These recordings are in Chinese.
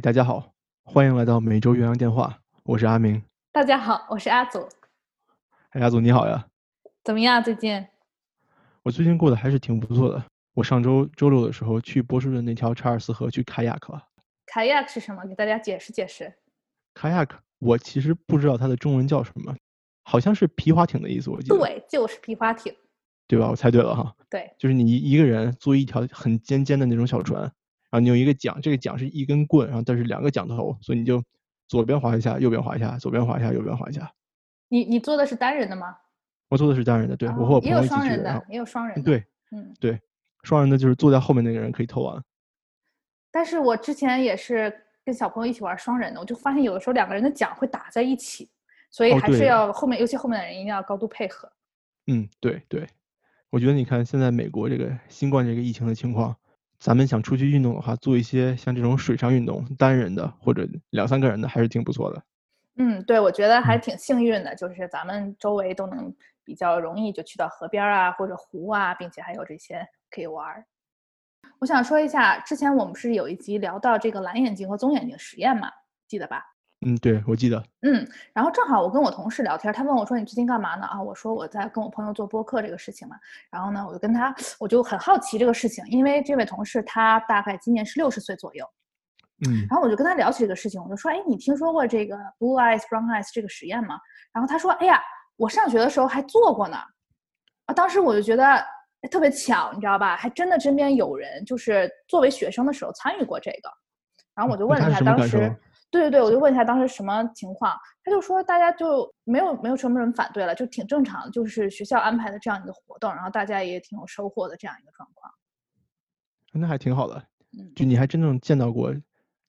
嗨，大家好，欢迎来到每周岳阳电话，我是阿明。大家好，我是阿祖。哎，阿祖你好呀，怎么样？最近？我最近过得还是挺不错的。我上周周六的时候去波士顿那条查尔斯河去开亚克了。开亚克是什么？给大家解释解释。开亚克，我其实不知道它的中文叫什么，好像是皮划艇的意思，我记得。对，就是皮划艇。对吧？我猜对了哈。对，就是你一个人坐一条很尖尖的那种小船，然后你有一个桨，这个桨是一根棍，然后但是两个桨头，所以你就左边划一下，右边划一下，左边划一下，右边划一下。你你坐的是单人的吗？我坐的是单人的，对我和我朋友一起去的。也有双人的，也有双人的。对，嗯，对，双人的就是坐在后面那个人可以偷玩。但是我之前也是跟小朋友一起玩双人的，我就发现有的时候两个人的桨会打在一起，所以还是要后面，尤其后面的人一定要高度配合。嗯，对对。我觉得你看现在美国这个新冠这个疫情的情况，咱们想出去运动的话，做一些像这种水上运动，单人的或者两三个人的，还是挺不错的。嗯，对，我觉得还挺幸运的，就是咱们周围都能比较容易就去到河边啊或者湖啊，并且还有这些可以玩。我想说一下，之前我们是有一集聊到这个蓝眼睛和棕眼睛实验嘛，记得吧？嗯，对，我记得。嗯，然后正好我跟我同事聊天，他问我说：“你最近干嘛呢？”啊，我说我在跟我朋友做播客这个事情嘛。然后呢，我就跟他，我就很好奇这个事情，因为这位同事他大概今年是六十岁左右。嗯，然后我就跟他聊起这个事情，我就说：“哎，你听说过这个 blue eyes brown eyes 这个实验吗？”然后他说：“哎呀，我上学的时候还做过呢。”啊，当时我就觉得特别巧，你知道吧？还真的身边有人就是作为学生的时候参与过这个。然后我就问了一下当时。对对对，我就问一下当时什么情况，他就说大家就没有没有什么人反对了，就挺正常，就是学校安排的这样一个活动，然后大家也挺有收获的这样一个状况。那还挺好的，就你还真正见到过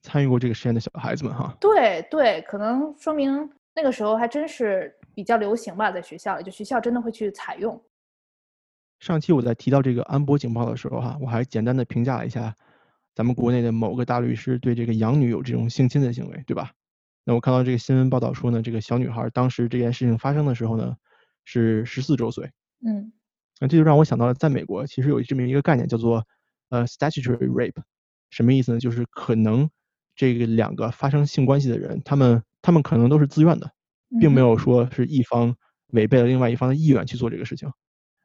参与过这个实验的小孩子们哈。对对，可能说明那个时候还真是比较流行吧，在学校里，就学校真的会去采用。上期我在提到这个安博警报的时候哈，我还简单的评价了一下。咱们国内的某个大律师对这个养女有这种性侵的行为，对吧？那我看到这个新闻报道说呢，这个小女孩当时这件事情发生的时候呢，是十四周岁。嗯，那这就让我想到了，在美国其实有这么一个概念叫做呃 statutory rape，什么意思呢？就是可能这个两个发生性关系的人，他们他们可能都是自愿的，并没有说是一方违背了另外一方的意愿去做这个事情。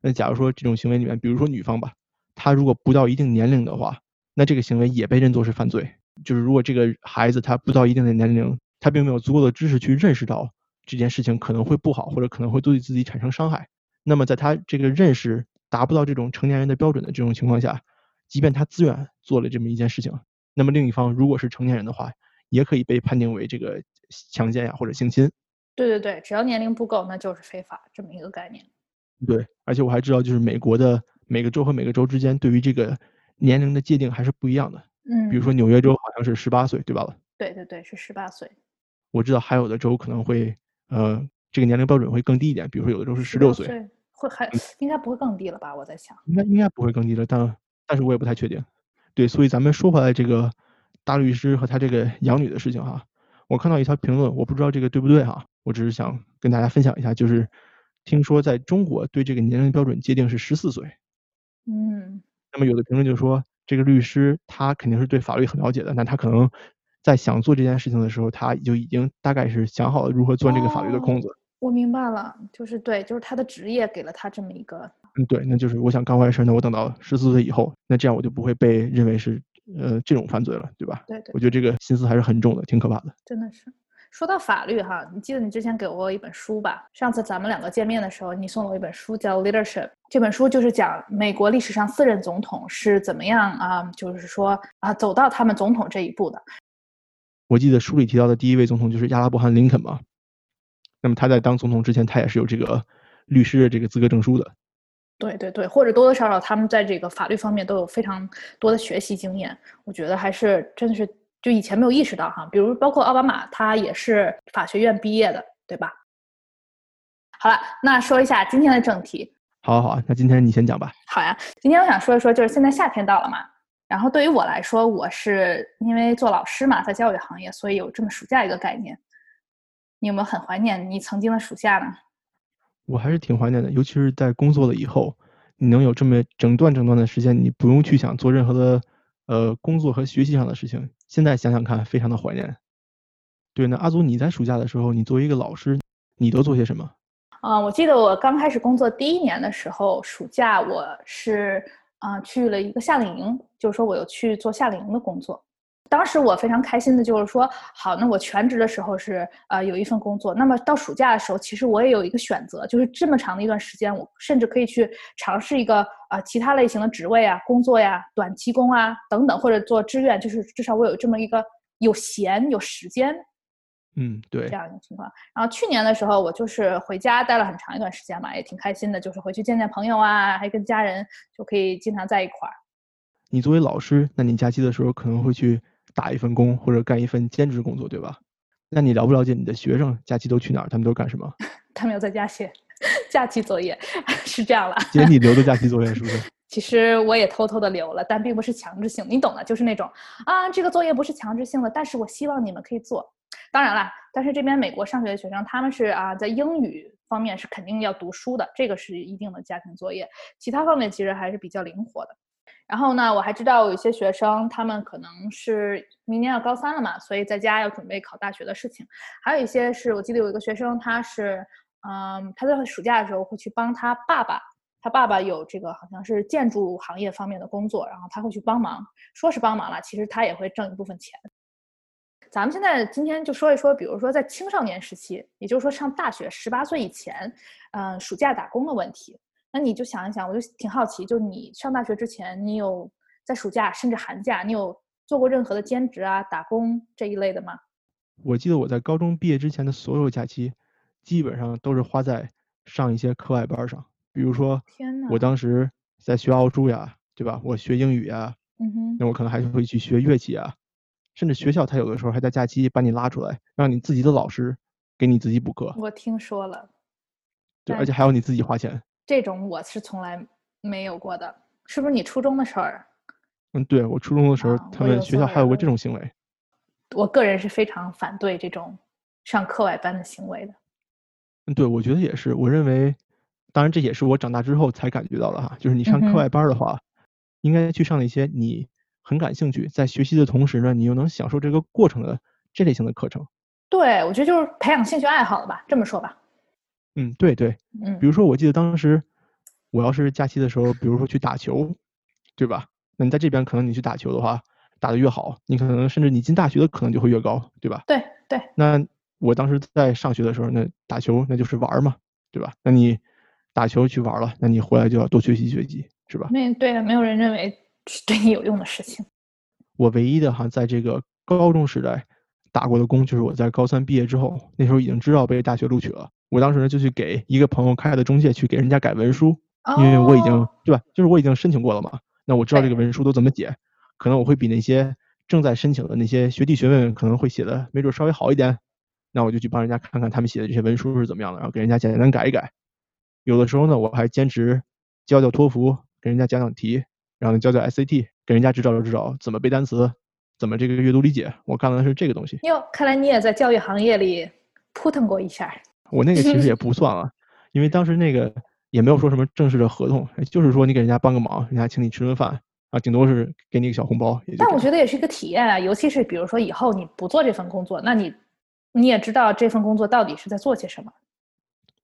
那假如说这种行为里面，比如说女方吧，她如果不到一定年龄的话，那这个行为也被认作是犯罪。就是如果这个孩子他不到一定的年龄，他并没有足够的知识去认识到这件事情可能会不好，或者可能会对自己产生伤害，那么在他这个认识达不到这种成年人的标准的这种情况下，即便他自愿做了这么一件事情，那么另一方如果是成年人的话，也可以被判定为这个强奸呀或者性侵。对对对，只要年龄不够，那就是非法这么一个概念。对，而且我还知道，就是美国的每个州和每个州之间对于这个。年龄的界定还是不一样的，嗯，比如说纽约州好像是十八岁，对吧？对对对，是十八岁。我知道还有的州可能会，呃，这个年龄标准会更低一点，比如说有的州是十六岁，会还应该不会更低了吧？我在想，应该应该不会更低了，但但是我也不太确定。对，所以咱们说回来这个大律师和他这个养女的事情哈，我看到一条评论，我不知道这个对不对哈，我只是想跟大家分享一下，就是听说在中国对这个年龄标准界定是十四岁，嗯。那么有的评论就说，这个律师他肯定是对法律很了解的，那他可能在想做这件事情的时候，他就已经大概是想好了如何钻这个法律的空子。我明白了，就是对，就是他的职业给了他这么一个。嗯，对，那就是我想干坏事，那我等到十四岁以后，那这样我就不会被认为是呃这种犯罪了，对吧？对对。我觉得这个心思还是很重的，挺可怕的。真的是。说到法律哈，你记得你之前给我一本书吧？上次咱们两个见面的时候，你送了我一本书，叫《Leadership》。这本书就是讲美国历史上四任总统是怎么样啊，就是说啊，走到他们总统这一步的。我记得书里提到的第一位总统就是亚拉伯汗·林肯嘛。那么他在当总统之前，他也是有这个律师的这个资格证书的。对对对，或者多多少少他们在这个法律方面都有非常多的学习经验。我觉得还是真的是。就以前没有意识到哈，比如包括奥巴马，他也是法学院毕业的，对吧？好了，那说一下今天的正题。好，好，那今天你先讲吧。好呀，今天我想说一说，就是现在夏天到了嘛，然后对于我来说，我是因为做老师嘛，在教育行业，所以有这么暑假一个概念。你有没有很怀念你曾经的暑假呢？我还是挺怀念的，尤其是在工作了以后，你能有这么整段整段的时间，你不用去想做任何的。呃，工作和学习上的事情，现在想想看，非常的怀念。对，那阿祖，你在暑假的时候，你作为一个老师，你都做些什么？啊，我记得我刚开始工作第一年的时候，暑假我是啊去了一个夏令营，就是说我有去做夏令营的工作。当时我非常开心的就是说，好，那我全职的时候是呃有一份工作，那么到暑假的时候，其实我也有一个选择，就是这么长的一段时间，我甚至可以去尝试一个呃其他类型的职位啊、工作呀、短期工啊等等，或者做志愿，就是至少我有这么一个有闲有时间。嗯，对，这样一个情况。然后去年的时候，我就是回家待了很长一段时间嘛，也挺开心的，就是回去见见朋友啊，还跟家人就可以经常在一块儿。你作为老师，那你假期的时候可能会去打一份工或者干一份兼职工作，对吧？那你了不了解你的学生假期都去哪儿？他们都干什么？他们要在家写 假期作业，是这样了。姐，你留的假期作业是不是？其实我也偷偷的留了，但并不是强制性，你懂的，就是那种啊，这个作业不是强制性的，但是我希望你们可以做。当然了，但是这边美国上学的学生，他们是啊，在英语方面是肯定要读书的，这个是一定的家庭作业。其他方面其实还是比较灵活的。然后呢，我还知道有一些学生，他们可能是明年要高三了嘛，所以在家要准备考大学的事情。还有一些是我记得有一个学生，他是嗯，他在暑假的时候会去帮他爸爸，他爸爸有这个好像是建筑行业方面的工作，然后他会去帮忙，说是帮忙了，其实他也会挣一部分钱。咱们现在今天就说一说，比如说在青少年时期，也就是说上大学十八岁以前，嗯，暑假打工的问题。那你就想一想，我就挺好奇，就你上大学之前，你有在暑假甚至寒假，你有做过任何的兼职啊、打工这一类的吗？我记得我在高中毕业之前的所有假期，基本上都是花在上一些课外班上。比如说，天呐，我当时在学奥数呀，对吧？我学英语呀，嗯哼，那我可能还会去学乐器啊。甚至学校他有的时候还在假期把你拉出来，让你自己的老师给你自己补课。我听说了，对，而且还要你自己花钱。这种我是从来没有过的，是不是你初中的时候？嗯，对我初中的时候，他们学校还有过这种行为。我个人是非常反对这种上课外班的行为的。嗯，对，我觉得也是。我认为，当然这也是我长大之后才感觉到的哈，就是你上课外班的话，应该去上一些你。很感兴趣，在学习的同时呢，你又能享受这个过程的这类型的课程。对，我觉得就是培养兴趣爱好了吧，这么说吧。嗯，对对，嗯，比如说我记得当时我要是假期的时候，比如说去打球，对吧？那你在这边可能你去打球的话，打得越好，你可能甚至你进大学的可能就会越高，对吧？对对。那我当时在上学的时候，那打球那就是玩嘛，对吧？那你打球去玩了，那你回来就要多学习学习，是吧？没对，没有人认为。是对你有用的事情。我唯一的哈，在这个高中时代打过的工，就是我在高三毕业之后，那时候已经知道被大学录取了。我当时呢就去给一个朋友开的中介去给人家改文书，因为我已经对吧，就是我已经申请过了嘛。那我知道这个文书都怎么解，可能我会比那些正在申请的那些学弟学妹们可能会写的没准稍微好一点。那我就去帮人家看看他们写的这些文书是怎么样的，然后给人家简单改一改。有的时候呢，我还兼职教教托福，给人家讲讲题。然后教教 SAT，给人家指导指导怎么背单词，怎么这个阅读理解。我干的是这个东西。哟，看来你也在教育行业里扑腾过一下。我那个其实也 不算啊，因为当时那个也没有说什么正式的合同，就是说你给人家帮个忙，人家请你吃顿饭啊，顶多是给你个小红包。但我觉得也是一个体验啊，尤其是比如说以后你不做这份工作，那你你也知道这份工作到底是在做些什么。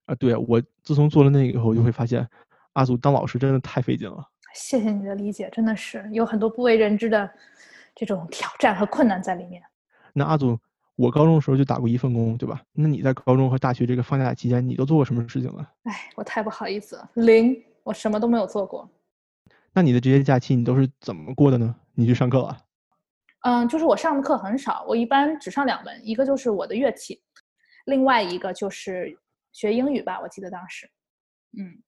啊，对我自从做了那个以后，就会发现阿祖当老师真的太费劲了。谢谢你的理解，真的是有很多不为人知的这种挑战和困难在里面。那阿祖，我高中的时候就打过一份工，对吧？那你在高中和大学这个放假期间，你都做过什么事情呢？哎，我太不好意思了，零，我什么都没有做过。那你的这些假期你都是怎么过的呢？你去上课了？嗯，就是我上的课很少，我一般只上两门，一个就是我的乐器，另外一个就是学英语吧。我记得当时，嗯。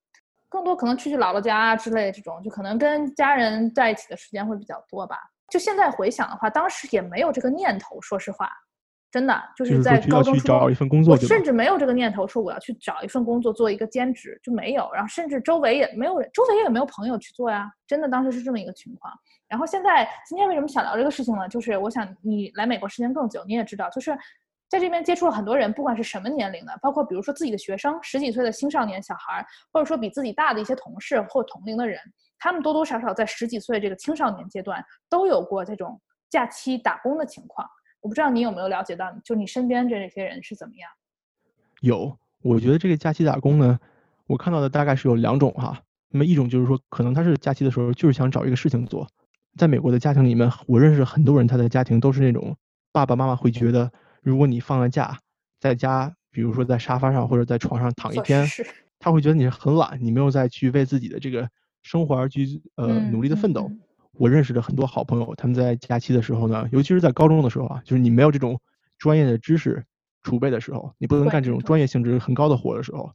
更多可能去去姥姥家啊之类的这种，就可能跟家人在一起的时间会比较多吧。就现在回想的话，当时也没有这个念头，说实话，真的就是在高中初中，我甚至没有这个念头说我要去找一份工作做一个兼职就没有。然后甚至周围也没有人，周围也没有朋友去做呀。真的当时是这么一个情况。然后现在今天为什么想聊这个事情呢？就是我想你来美国时间更久，你也知道，就是。在这边接触了很多人，不管是什么年龄的，包括比如说自己的学生，十几岁的青少年小孩，或者说比自己大的一些同事或同龄的人，他们多多少少在十几岁这个青少年阶段都有过这种假期打工的情况。我不知道你有没有了解到，就你身边这些人是怎么样？有，我觉得这个假期打工呢，我看到的大概是有两种哈。那么一种就是说，可能他是假期的时候就是想找一个事情做。在美国的家庭里面，我认识很多人，他的家庭都是那种爸爸妈妈会觉得，如果你放了假，在家，比如说在沙发上或者在床上躺一天，他会觉得你是很懒，你没有再去为自己的这个生活而去呃努力的奋斗。我认识的很多好朋友，他们在假期的时候呢，尤其是在高中的时候啊，就是你没有这种专业的知识储备的时候，你不能干这种专业性质很高的活的时候，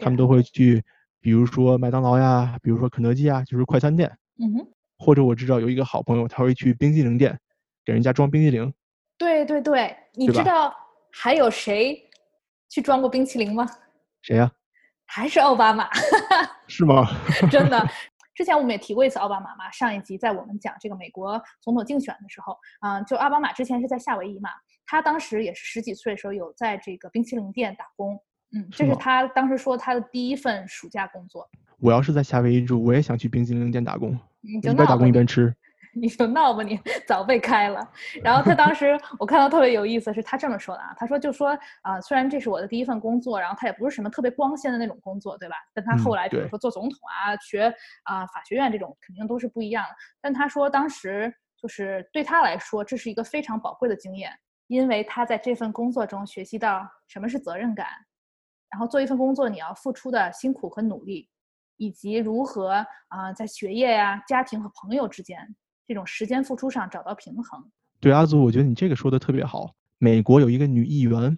他们都会去，比如说麦当劳呀，比如说肯德基啊，就是快餐店。嗯哼。或者我知道有一个好朋友，他会去冰激凌店给人家装冰激凌。对对对，你知道还有谁去装过冰淇淋吗？谁呀？还是奥巴马。是吗？真的。之前我们也提过一次奥巴马嘛，上一集在我们讲这个美国总统竞选的时候，啊，就奥巴马之前是在夏威夷嘛，他当时也是十几岁的时候有在这个冰淇淋店打工，嗯，这是他当时说他的第一份暑假工作。我要是在夏威夷住，我也想去冰淇淋店打工，一边打工一边吃。你就闹吧，你 早被开了。然后他当时 我看到特别有意思，是他这么说的啊，他说就说啊，虽然这是我的第一份工作，然后他也不是什么特别光鲜的那种工作，对吧？但他后来比如说做总统啊，学啊法学院这种肯定都是不一样的。但他说当时就是对他来说，这是一个非常宝贵的经验，因为他在这份工作中学习到什么是责任感，然后做一份工作你要付出的辛苦和努力，以及如何啊在学业呀、家庭和朋友之间。这种时间付出上找到平衡。对阿祖，我觉得你这个说的特别好。美国有一个女议员，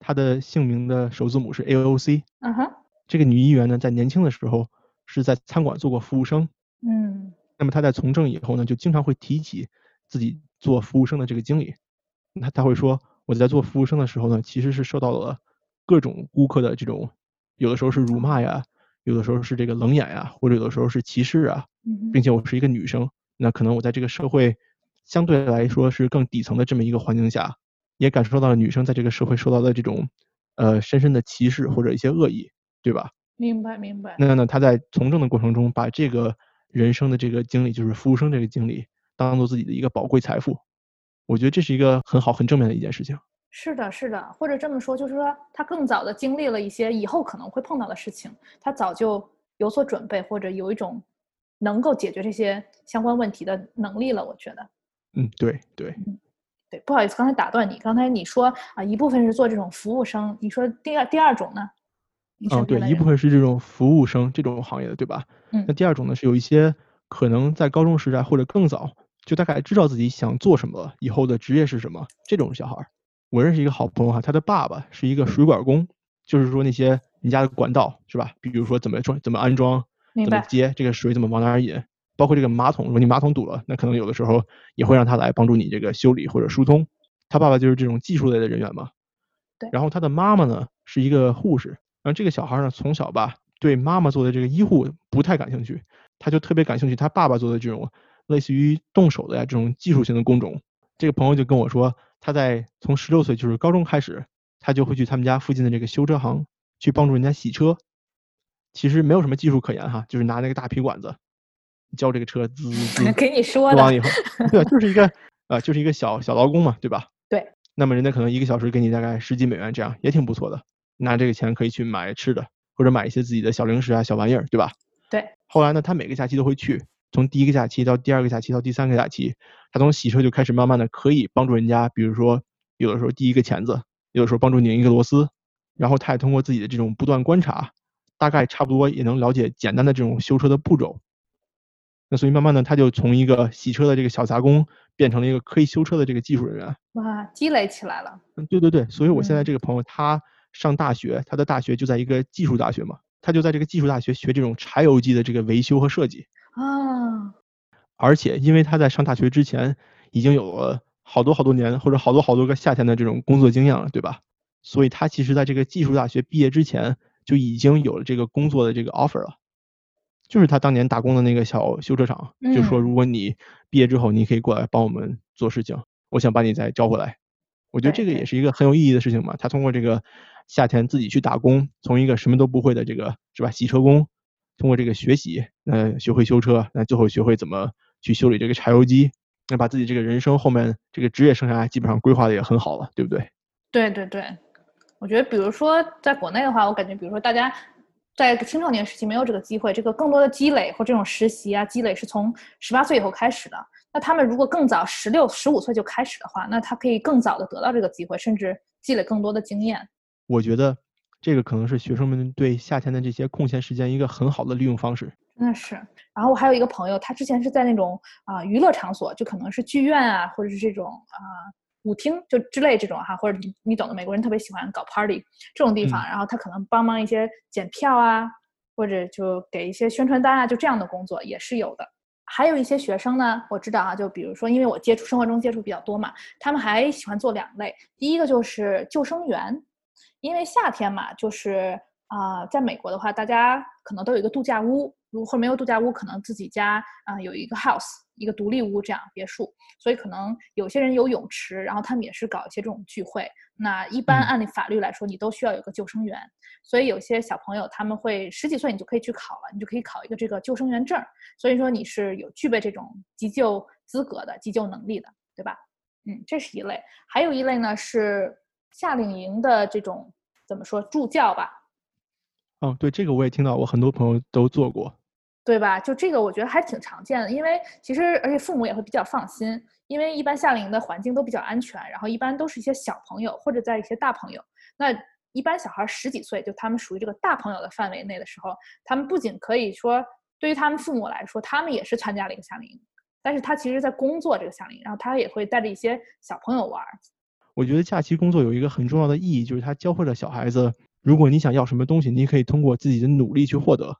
她的姓名的首字母是 AOC。嗯哼。这个女议员呢，在年轻的时候是在餐馆做过服务生。嗯。那么她在从政以后呢，就经常会提起自己做服务生的这个经历。她她会说，我在做服务生的时候呢，其实是受到了各种顾客的这种，有的时候是辱骂呀，有的时候是这个冷眼呀，或者有的时候是歧视啊，并且我是一个女生。那可能我在这个社会相对来说是更底层的这么一个环境下，也感受到了女生在这个社会受到的这种呃深深的歧视或者一些恶意，对吧？明白明白。那呢，他在从政的过程中，把这个人生的这个经历，就是服务生这个经历，当做自己的一个宝贵财富，我觉得这是一个很好很正面的一件事情。是的，是的，或者这么说，就是说他更早的经历了一些以后可能会碰到的事情，他早就有所准备，或者有一种。能够解决这些相关问题的能力了，我觉得。嗯，对对，对，不好意思，刚才打断你。刚才你说啊，一部分是做这种服务生，你说第二第二种呢？嗯，对，一部分是这种服务生这种行业的，对吧？嗯。那第二种呢，是有一些可能在高中时代或者更早，就大概知道自己想做什么，以后的职业是什么这种小孩儿。我认识一个好朋友哈，他的爸爸是一个水管工，就是说那些你家的管道是吧？比如说怎么装，怎么安装。怎么接这个水？怎么往哪儿引？包括这个马桶，如果你马桶堵了，那可能有的时候也会让他来帮助你这个修理或者疏通。他爸爸就是这种技术类的人员嘛。对。然后他的妈妈呢是一个护士。然后这个小孩呢从小吧对妈妈做的这个医护不太感兴趣，他就特别感兴趣他爸爸做的这种类似于动手的呀这种技术性的工种。这个朋友就跟我说，他在从十六岁就是高中开始，他就会去他们家附近的这个修车行去帮助人家洗车。其实没有什么技术可言哈，就是拿那个大皮管子浇这个车滋 滋给你说的，以后对，就是一个呃，就是一个小小劳工嘛，对吧？对。那么人家可能一个小时给你大概十几美元，这样也挺不错的。拿这个钱可以去买吃的，或者买一些自己的小零食啊、小玩意儿，对吧？对。后来呢，他每个假期都会去，从第一个假期到第二个假期到第三个假期，他从洗车就开始慢慢的可以帮助人家，比如说有的时候递一个钳子，有的时候帮助拧一个螺丝，然后他也通过自己的这种不断观察。大概差不多也能了解简单的这种修车的步骤，那所以慢慢的他就从一个洗车的这个小杂工变成了一个可以修车的这个技术人员。哇，积累起来了。嗯，对对对，所以我现在这个朋友他上大学，他的大学就在一个技术大学嘛，他就在这个技术大学学这种柴油机的这个维修和设计。啊。而且因为他在上大学之前已经有了好多好多年或者好多好多个夏天的这种工作经验了，对吧？所以他其实在这个技术大学毕业之前。就已经有了这个工作的这个 offer 了，就是他当年打工的那个小修车厂，就说如果你毕业之后，你可以过来帮我们做事情，我想把你再招回来。我觉得这个也是一个很有意义的事情嘛。他通过这个夏天自己去打工，从一个什么都不会的这个是吧洗车工，通过这个学习，呃学会修车，那最后学会怎么去修理这个柴油机，那把自己这个人生后面这个职业生涯基本上规划的也很好了，对不对？对对对，我觉得比如说在国内的话，我感觉比如说大家在青少年时期没有这个机会，这个更多的积累或这种实习啊积累是从十八岁以后开始的。那他们如果更早十六、十五岁就开始的话，那他可以更早的得到这个机会，甚至积累更多的经验。我觉得这个可能是学生们对夏天的这些空闲时间一个很好的利用方式。真的是。然后我还有一个朋友，他之前是在那种啊娱乐场所，就可能是剧院啊，或者是这种啊舞厅就之类这种哈，或者你你懂的，美国人特别喜欢搞 party 这种地方，然后他可能帮忙一些检票啊，或者就给一些宣传单啊，就这样的工作也是有的。还有一些学生呢，我知道啊，就比如说，因为我接触生活中接触比较多嘛，他们还喜欢做两类。第一个就是救生员，因为夏天嘛，就是啊，在美国的话，大家可能都有一个度假屋。如果没有度假屋，可能自己家啊有一个 house，一个独立屋这样别墅，所以可能有些人有泳池，然后他们也是搞一些这种聚会。那一般按理法律来说，你都需要有个救生员，所以有些小朋友他们会十几岁你就可以去考了，你就可以考一个这个救生员证。所以说你是有具备这种急救资格的、急救能力的，对吧？嗯，这是一类。还有一类呢是夏令营的这种怎么说助教吧？哦，对，这个我也听到，我很多朋友都做过。对吧？就这个，我觉得还挺常见的，因为其实而且父母也会比较放心，因为一般夏令营的环境都比较安全，然后一般都是一些小朋友或者在一些大朋友。那一般小孩十几岁，就他们属于这个大朋友的范围内的时候，他们不仅可以说对于他们父母来说，他们也是参加了一个夏令营，但是他其实在工作这个夏令营，然后他也会带着一些小朋友玩。我觉得假期工作有一个很重要的意义，就是他教会了小孩子，如果你想要什么东西，你可以通过自己的努力去获得。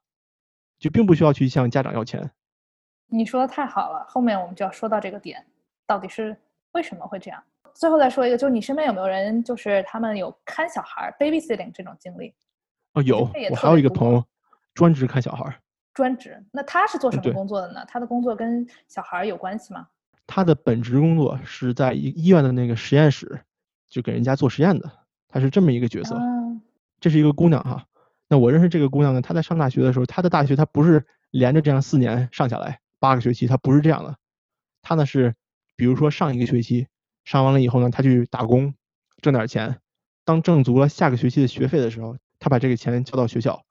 就并不需要去向家长要钱，你说的太好了。后面我们就要说到这个点，到底是为什么会这样？最后再说一个，就是你身边有没有人，就是他们有看小孩 babysitting 这种经历？哦，有，我还有一个朋友专职看小孩。专职？那他是做什么工作的呢？他的工作跟小孩有关系吗？他的本职工作是在医医院的那个实验室，就给人家做实验的。他是这么一个角色。这是一个姑娘哈。那我认识这个姑娘呢，她在上大学的时候，她的大学她不是连着这样四年上下来八个学期，她不是这样的，她呢是，比如说上一个学期上完了以后呢，她去打工挣点钱，当挣足了下个学期的学费的时候，她把这个钱交到学校，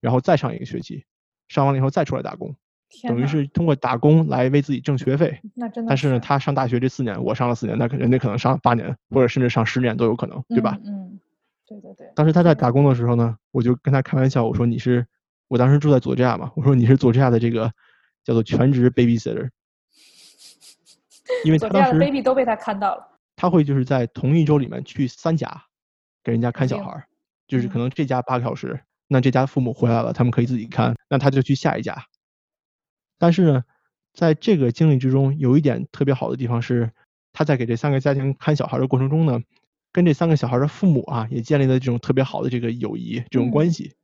然后再上一个学期，上完了以后再出来打工，等于是通过打工来为自己挣学费。那真的。但是呢，她上大学这四年，我上了四年，那人家可能上八年，或者甚至上十年都有可能，对吧？嗯。对对对，当时他在打工的时候呢，我就跟他开玩笑，我说你是，我当时住在佐治亚嘛，我说你是佐治亚的这个叫做全职 babysitter，因为他当时 baby 都被他看到了。他会就是在同一周里面去三家给人家看小孩，就是可能这家八个小时，那这家父母回来了，他们可以自己看，那他就去下一家。但是呢，在这个经历之中，有一点特别好的地方是，他在给这三个家庭看小孩的过程中呢。跟这三个小孩的父母啊，也建立了这种特别好的这个友谊这种关系。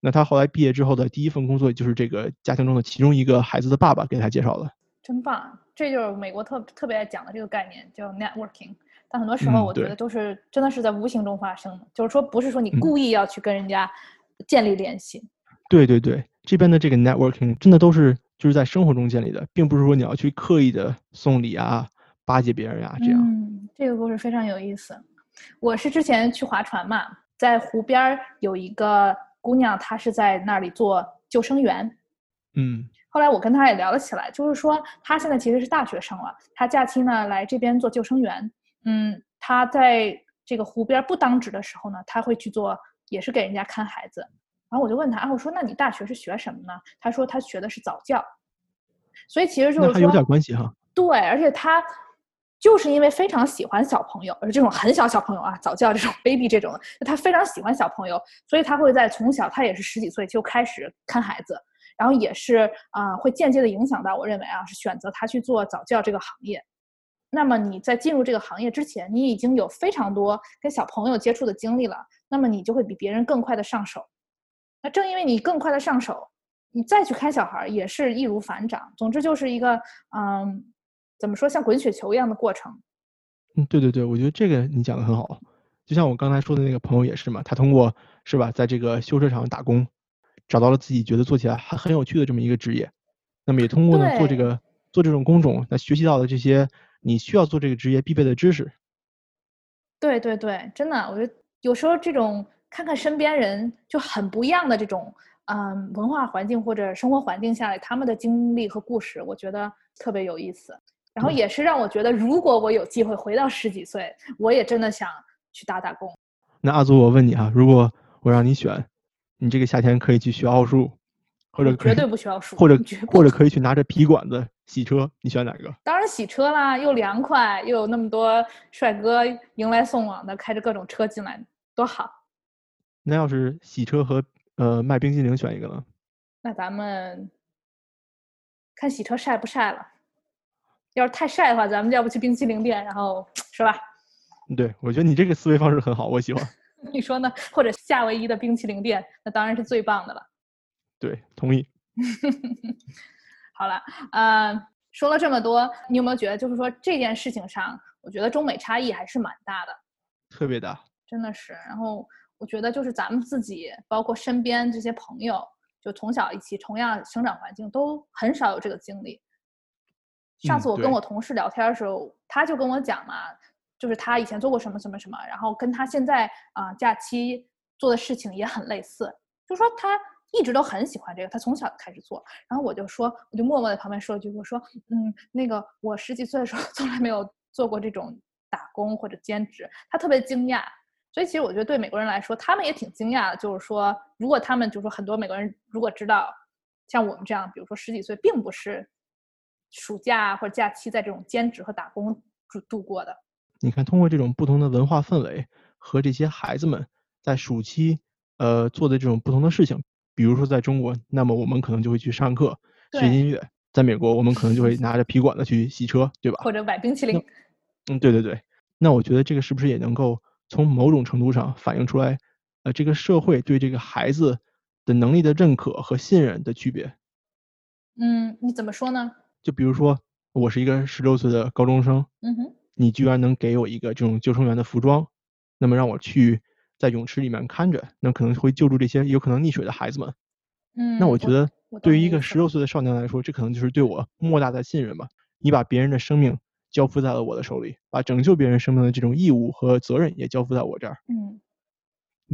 那他后来毕业之后的第一份工作，就是这个家庭中的其中一个孩子的爸爸给他介绍的。真棒，这就是美国特特别爱讲的这个概念，叫 networking。但很多时候我觉得都是真的是在无形中发生的，就是说不是说你故意要去跟人家建立联系。对对对，这边的这个 networking 真的都是就是在生活中建立的，并不是说你要去刻意的送礼啊、巴结别人呀这样。嗯这个故事非常有意思。我是之前去划船嘛，在湖边有一个姑娘，她是在那里做救生员。嗯，后来我跟她也聊了起来，就是说她现在其实是大学生了，她假期呢来这边做救生员。嗯，她在这个湖边不当值的时候呢，她会去做，也是给人家看孩子。然后我就问她，啊，我说那你大学是学什么呢？她说她学的是早教。所以其实就是说，还有点关系哈。对，而且她。就是因为非常喜欢小朋友，而这种很小小朋友啊，早教这种 baby 这种，他非常喜欢小朋友，所以他会在从小，他也是十几岁就开始看孩子，然后也是啊，会间接的影响到，我认为啊，是选择他去做早教这个行业。那么你在进入这个行业之前，你已经有非常多跟小朋友接触的经历了，那么你就会比别人更快的上手。那正因为你更快的上手，你再去看小孩也是易如反掌。总之就是一个嗯。怎么说像滚雪球一样的过程？嗯，对对对，我觉得这个你讲的很好。就像我刚才说的那个朋友也是嘛，他通过是吧，在这个修车厂打工，找到了自己觉得做起来还很有趣的这么一个职业。那么也通过呢做这个做这种工种，那学习到的这些你需要做这个职业必备的知识。对对对，真的，我觉得有时候这种看看身边人就很不一样的这种嗯文化环境或者生活环境下来他们的经历和故事，我觉得特别有意思。然后也是让我觉得，如果我有机会回到十几岁，我也真的想去打打工。那阿祖，我问你哈，如果我让你选，你这个夏天可以去学奥数，或者绝对不学奥数，或者或者可以去拿着皮管子洗车，你选哪个？当然洗车啦，又凉快，又有那么多帅哥迎来送往的，开着各种车进来，多好。那要是洗车和呃卖冰激凌选一个呢？那咱们看洗车晒不晒了。要是太晒的话，咱们要不去冰淇淋店，然后是吧？对，我觉得你这个思维方式很好，我喜欢。你说呢？或者夏威夷的冰淇淋店，那当然是最棒的了。对，同意。好了，呃，说了这么多，你有没有觉得，就是说这件事情上，我觉得中美差异还是蛮大的，特别大，真的是。然后我觉得，就是咱们自己，包括身边这些朋友，就从小一起同样生长环境，都很少有这个经历。上次我跟我同事聊天的时候，他就跟我讲嘛，就是他以前做过什么什么什么，然后跟他现在啊假期做的事情也很类似，就说他一直都很喜欢这个，他从小开始做。然后我就说，我就默默在旁边说一句，我说，嗯，那个我十几岁的时候 从来没有做过这种打工或者兼职。他特别惊讶，所以其实我觉得对美国人来说，他们也挺惊讶的，就是说，如果他们就是说很多美国人如果知道像我们这样，比如说十几岁，并不是。暑假或者假期在这种兼职和打工度度过的。你看，通过这种不同的文化氛围和这些孩子们在暑期呃做的这种不同的事情，比如说在中国，那么我们可能就会去上课学音乐；在美国，我们可能就会 拿着皮管子去洗车，对吧？或者买冰淇淋。嗯，对对对。那我觉得这个是不是也能够从某种程度上反映出来，呃，这个社会对这个孩子的能力的认可和信任的区别？嗯，你怎么说呢？就比如说，我是一个十六岁的高中生，嗯哼，你居然能给我一个这种救生员的服装，那么让我去在泳池里面看着，那可能会救助这些有可能溺水的孩子们。嗯，那我觉得对于一个十六岁的少年来说，这可能就是对我莫大的信任吧。你把别人的生命交付在了我的手里，把拯救别人生命的这种义务和责任也交付在我这儿，嗯，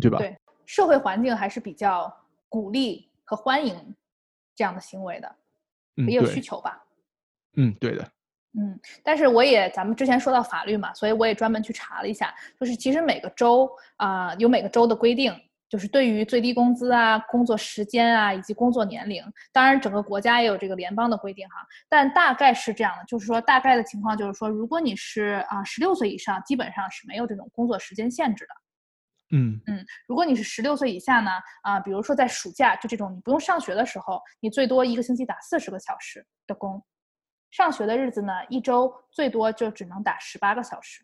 对吧？对，社会环境还是比较鼓励和欢迎这样的行为的，也有需求吧。嗯，对的。嗯，但是我也，咱们之前说到法律嘛，所以我也专门去查了一下，就是其实每个州啊有每个州的规定，就是对于最低工资啊、工作时间啊以及工作年龄，当然整个国家也有这个联邦的规定哈，但大概是这样的，就是说大概的情况就是说，如果你是啊十六岁以上，基本上是没有这种工作时间限制的。嗯嗯，如果你是十六岁以下呢，啊，比如说在暑假就这种你不用上学的时候，你最多一个星期打四十个小时的工。上学的日子呢，一周最多就只能打十八个小时。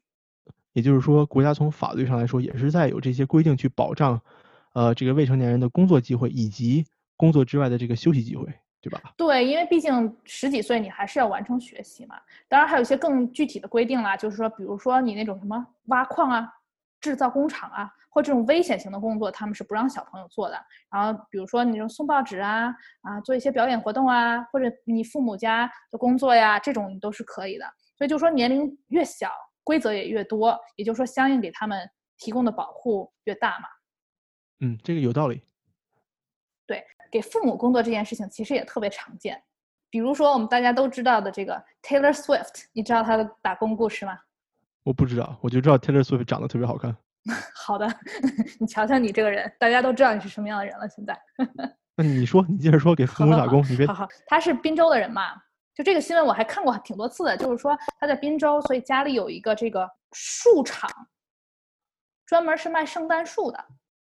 也就是说，国家从法律上来说，也是在有这些规定去保障，呃，这个未成年人的工作机会以及工作之外的这个休息机会，对吧？对，因为毕竟十几岁你还是要完成学习嘛。当然，还有一些更具体的规定啦，就是说，比如说你那种什么挖矿啊。制造工厂啊，或这种危险型的工作，他们是不让小朋友做的。然后，比如说你这种送报纸啊，啊，做一些表演活动啊，或者你父母家的工作呀，这种都是可以的。所以就说年龄越小，规则也越多，也就是说相应给他们提供的保护越大嘛。嗯，这个有道理。对，给父母工作这件事情其实也特别常见。比如说我们大家都知道的这个 Taylor Swift，你知道他的打工故事吗？我不知道，我就知道 Taylor Swift 长得特别好看。好的，你瞧瞧你这个人，大家都知道你是什么样的人了。现在，那你说，你接着说，给 父母打工，你别。好好，他是滨州的人嘛？就这个新闻我还看过挺多次的，就是说他在滨州，所以家里有一个这个树场，专门是卖圣诞树的。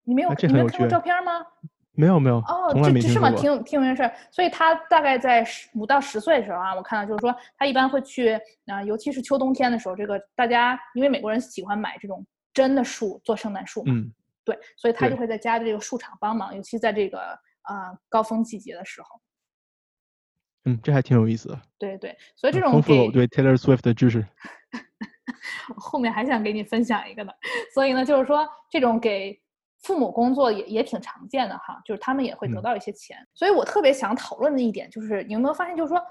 你没有，你没有看过照片吗？没有没有哦，这这是吗？挺挺有名事儿。所以他大概在十五到十岁的时候啊，我看到就是说他一般会去啊，尤其是秋冬天的时候，这个大家因为美国人喜欢买这种真的树做圣诞树嘛，嗯，对，所以他就会在家的这个树场帮忙，尤其在这个啊高峰季节的时候。嗯，这还挺有意思的。对对，所以这种丰富了我对 Taylor Swift 的知识。后面还想给你分享一个呢，所以呢，就是说这种给。父母工作也也挺常见的哈，就是他们也会得到一些钱，所以我特别想讨论的一点就是，你有没有发现，就是说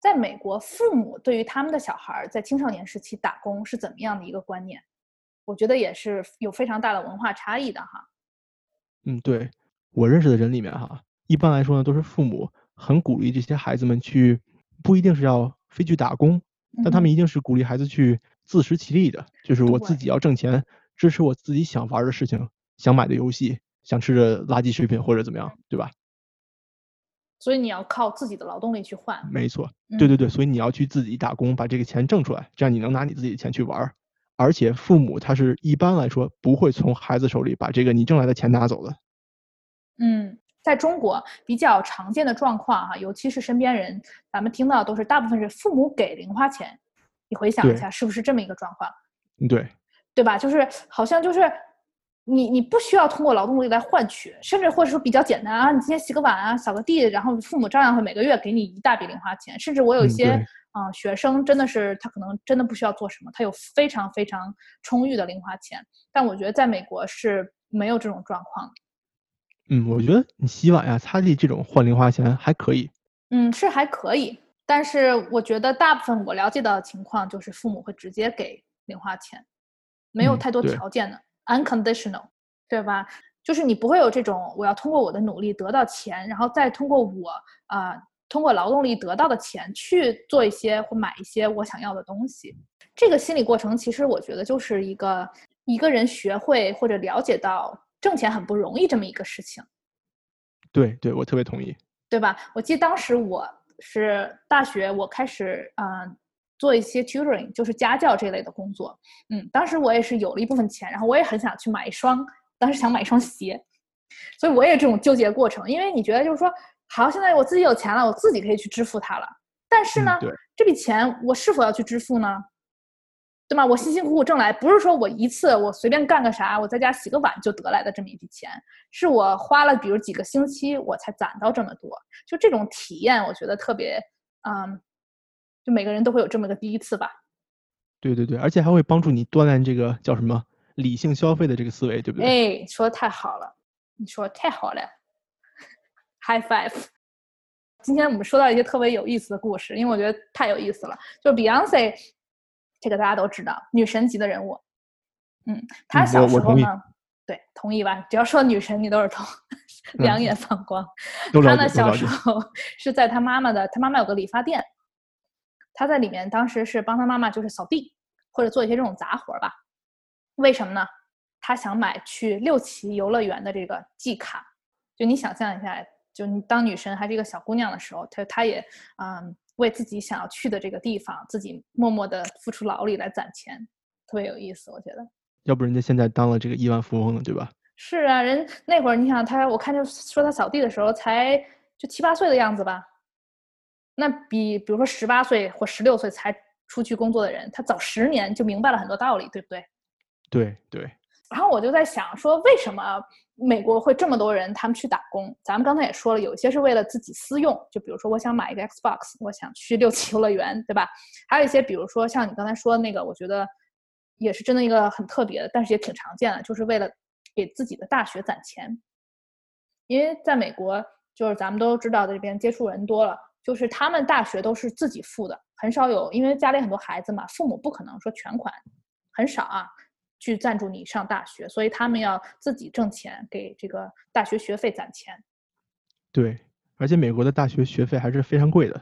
在美国，父母对于他们的小孩在青少年时期打工是怎么样的一个观念？我觉得也是有非常大的文化差异的哈。嗯，对我认识的人里面哈，一般来说呢，都是父母很鼓励这些孩子们去，不一定是要非去打工，但他们一定是鼓励孩子去自食其力的，就是我自己要挣钱，支持我自己想玩的事情，想买的游戏，想吃的垃圾食品或者怎么样，对吧？所以你要靠自己的劳动力去换。没错，对对对，所以你要去自己打工，把这个钱挣出来，这样你能拿你自己的钱去玩。而且父母他是一般来说不会从孩子手里把这个你挣来的钱拿走的。嗯，在中国比较常见的状况哈，尤其是身边人，咱们听到都是大部分是父母给零花钱。你回想一下，是不是这么一个状况？对，对吧？就是好像就是你你不需要通过劳动力来换取，甚至或者说比较简单啊，你今天洗个碗啊，扫个地，然后父母照样会每个月给你一大笔零花钱，甚至我有一些。啊，学生真的是他可能真的不需要做什么，他有非常非常充裕的零花钱。但我觉得在美国是没有这种状况。嗯，我觉得你洗碗呀、擦地这种换零花钱还可以。嗯，是还可以，但是我觉得大部分我了解到的情况就是父母会直接给零花钱，没有太多条件的，unconditional，对吧？就是你不会有这种我要通过我的努力得到钱，然后再通过我啊。通过劳动力得到的钱去做一些或买一些我想要的东西，这个心理过程其实我觉得就是一个一个人学会或者了解到挣钱很不容易这么一个事情。对对，我特别同意，对吧？我记得当时我是大学，我开始嗯做一些 tutoring，就是家教这类的工作。嗯，当时我也是有了一部分钱，然后我也很想去买一双，当时想买一双鞋，所以我也这种纠结过程，因为你觉得就是说。好，现在我自己有钱了，我自己可以去支付它了。但是呢，这笔钱我是否要去支付呢？对吗？我辛辛苦苦挣来，不是说我一次我随便干个啥，我在家洗个碗就得来的这么一笔钱，是我花了比如几个星期我才攒到这么多。就这种体验，我觉得特别，嗯，就每个人都会有这么个第一次吧。对对对，而且还会帮助你锻炼这个叫什么理性消费的这个思维，对不对？哎，说的太好了，你说太好了。High five！今天我们说到一些特别有意思的故事，因为我觉得太有意思了。就 Beyonce，这个大家都知道，女神级的人物。嗯，她小时候呢，对，同意吧？只要说女神，你都是同两眼放光。她呢，小时候 是在她妈妈的，她妈妈有个理发店，她在里面当时是帮他妈妈就是扫地或者做一些这种杂活吧。为什么呢？他想买去六旗游乐园的这个季卡。就你想象一下。就你当女神还是一个小姑娘的时候，她她也嗯为自己想要去的这个地方，自己默默的付出劳力来攒钱，特别有意思，我觉得。要不人家现在当了这个亿万富翁了，对吧？是啊，人那会儿你想他，我看就说他扫地的时候才就七八岁的样子吧，那比比如说十八岁或十六岁才出去工作的人，他早十年就明白了很多道理，对不对？对对。然后我就在想说，为什么？美国会这么多人，他们去打工。咱们刚才也说了，有些是为了自己私用，就比如说我想买一个 Xbox，我想去六旗游乐园，对吧？还有一些，比如说像你刚才说的那个，我觉得也是真的一个很特别的，但是也挺常见的，就是为了给自己的大学攒钱。因为在美国，就是咱们都知道，这边接触人多了，就是他们大学都是自己付的，很少有，因为家里很多孩子嘛，父母不可能说全款，很少啊。去赞助你上大学，所以他们要自己挣钱，给这个大学学费攒钱。对，而且美国的大学学费还是非常贵的。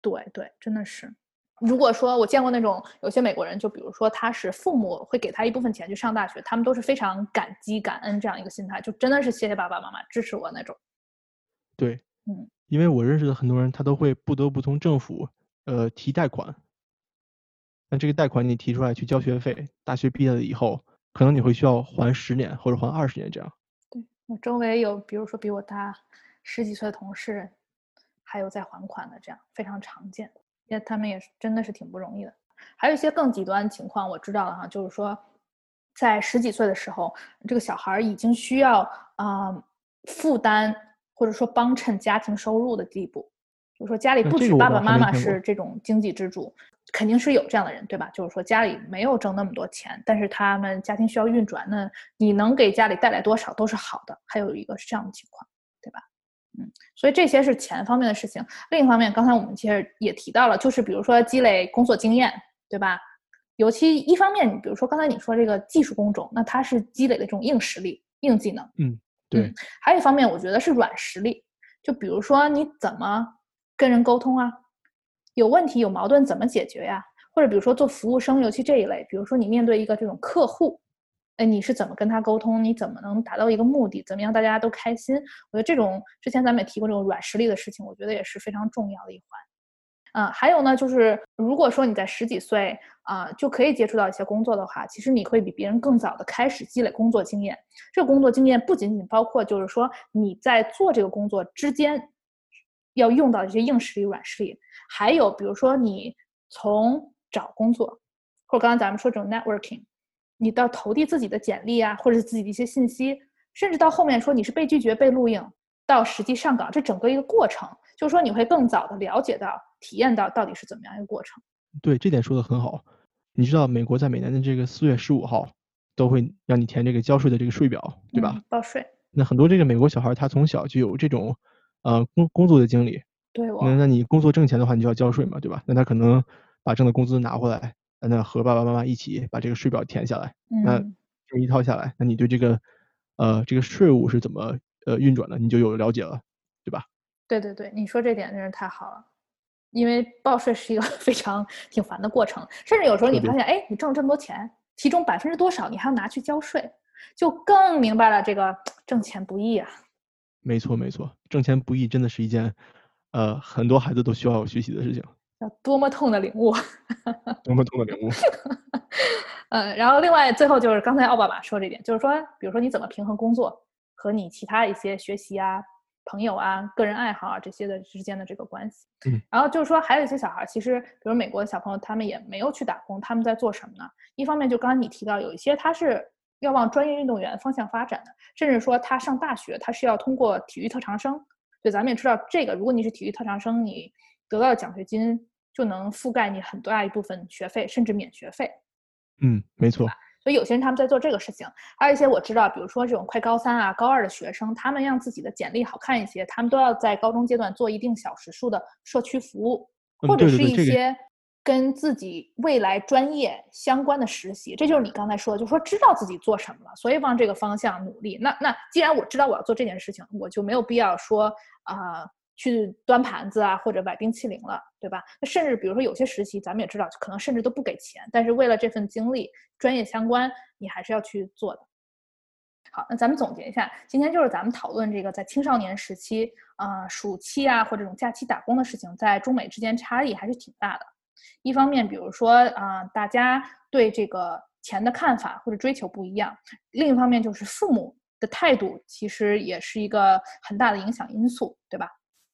对对，真的是。如果说我见过那种有些美国人，就比如说他是父母会给他一部分钱去上大学，他们都是非常感激感恩这样一个心态，就真的是谢谢爸爸妈妈支持我那种。对，嗯，因为我认识的很多人，他都会不得不从政府呃提贷款。那这个贷款你提出来去交学费，大学毕业了以后，可能你会需要还十年或者还二十年这样。对我周围有，比如说比我大十几岁的同事，还有在还款的，这样非常常见。因为他们也是真的是挺不容易的。还有一些更极端情况，我知道了哈，就是说在十几岁的时候，这个小孩已经需要啊负担或者说帮衬家庭收入的地步，就是说家里不止爸爸妈妈是这种经济支柱。肯定是有这样的人，对吧？就是说家里没有挣那么多钱，但是他们家庭需要运转，那你能给家里带来多少都是好的。还有一个是这样的情况，对吧？嗯，所以这些是钱方面的事情。另一方面，刚才我们其实也提到了，就是比如说积累工作经验，对吧？尤其一方面，比如说刚才你说这个技术工种，那它是积累的这种硬实力、硬技能。嗯，对。还有一方面，我觉得是软实力，就比如说你怎么跟人沟通啊，有问题、有矛盾怎么解决呀？或者比如说做服务生，尤其这一类，比如说你面对一个这种客户。哎，你是怎么跟他沟通？你怎么能达到一个目的？怎么样大家都开心？我觉得这种之前咱们也提过这种软实力的事情，我觉得也是非常重要的一环。嗯，还有呢，就是如果说你在十几岁啊就可以接触到一些工作的话，其实你会比别人更早的开始积累工作经验。这个工作经验不仅仅包括就是说你在做这个工作之间要用到一些硬实力、软实力，还有比如说你从找工作，或者刚刚咱们说这种 networking。你到投递自己的简历啊，或者是自己的一些信息，甚至到后面说你是被拒绝、被录用，到实际上岗，这整个一个过程，就是说你会更早的了解到、体验到到底是怎么样一个过程。对，这点说的很好。你知道美国在每年的这个四月十五号都会让你填这个交税的这个税表，对吧？报税。那很多这个美国小孩他从小就有这种呃工工作的经历。对。那那你工作挣钱的话，你就要交税嘛，对吧？那他可能把挣的工资拿回来。那和爸爸妈妈一起把这个税表填下来，那这一套下来，那你对这个，呃，这个税务是怎么呃运转的，你就有了解了，对吧？对对对，你说这点真是太好了，因为报税是一个 非常挺烦的过程，甚至有时候你发现，哎，你挣了这么多钱，其中百分之多少你还要拿去交税，就更明白了这个挣钱不易啊。没错没错，挣钱不易真的是一件，呃，很多孩子都需要学习的事情。多么痛的领悟，多么痛的领悟。嗯，然后另外最后就是刚才奥巴马说这点，就是说，比如说你怎么平衡工作和你其他一些学习啊、朋友啊、个人爱好啊这些的之间的这个关系。嗯，然后就是说，还有一些小孩，其实比如美国的小朋友，他们也没有去打工，他们在做什么呢？一方面就刚才你提到，有一些他是要往专业运动员方向发展的，甚至说他上大学，他是要通过体育特长生。对，咱们也知道这个，如果你是体育特长生，你得到的奖学金。就能覆盖你很大一部分学费，甚至免学费。嗯，没错。所以有些人他们在做这个事情，还有一些我知道，比如说这种快高三啊、高二的学生，他们让自己的简历好看一些，他们都要在高中阶段做一定小时数的社区服务，或者是一些跟自己未来专业相关的实习。这就是你刚才说的，就说知道自己做什么了，所以往这个方向努力。那那既然我知道我要做这件事情，我就没有必要说啊。去端盘子啊，或者买冰淇淋了，对吧？那甚至比如说有些实习，咱们也知道，可能甚至都不给钱，但是为了这份经历，专业相关，你还是要去做的。好，那咱们总结一下，今天就是咱们讨论这个在青少年时期，啊，暑期啊或这种假期打工的事情，在中美之间差异还是挺大的。一方面，比如说啊，大家对这个钱的看法或者追求不一样；另一方面，就是父母的态度其实也是一个很大的影响因素，对吧？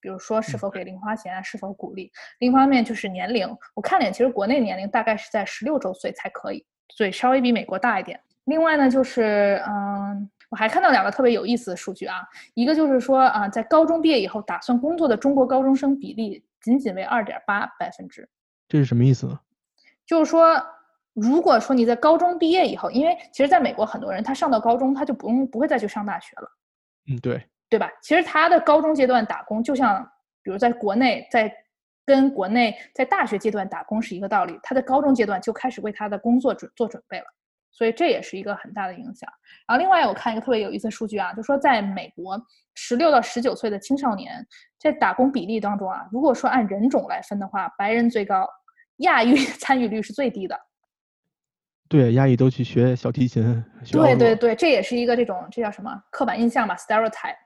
比如说是否给零花钱啊，是否鼓励。另一方面就是年龄，我看了，其实国内年龄大概是在十六周岁才可以，所以稍微比美国大一点。另外呢，就是嗯，我还看到两个特别有意思的数据啊，一个就是说啊，在高中毕业以后打算工作的中国高中生比例仅仅为二点八百分之。这是什么意思呢？就是说，如果说你在高中毕业以后，因为其实在美国很多人他上到高中他就不用不会再去上大学了。嗯，对。对吧？其实他的高中阶段打工，就像比如在国内，在跟国内在大学阶段打工是一个道理。他在高中阶段就开始为他的工作准做准备了，所以这也是一个很大的影响。然后另外我看一个特别有意思的数据啊，就说在美国十六到十九岁的青少年在打工比例当中啊，如果说按人种来分的话，白人最高，亚裔 参与率是最低的。对，亚裔都去学小提琴。对对对，这也是一个这种这叫什么刻板印象吧，stereotype。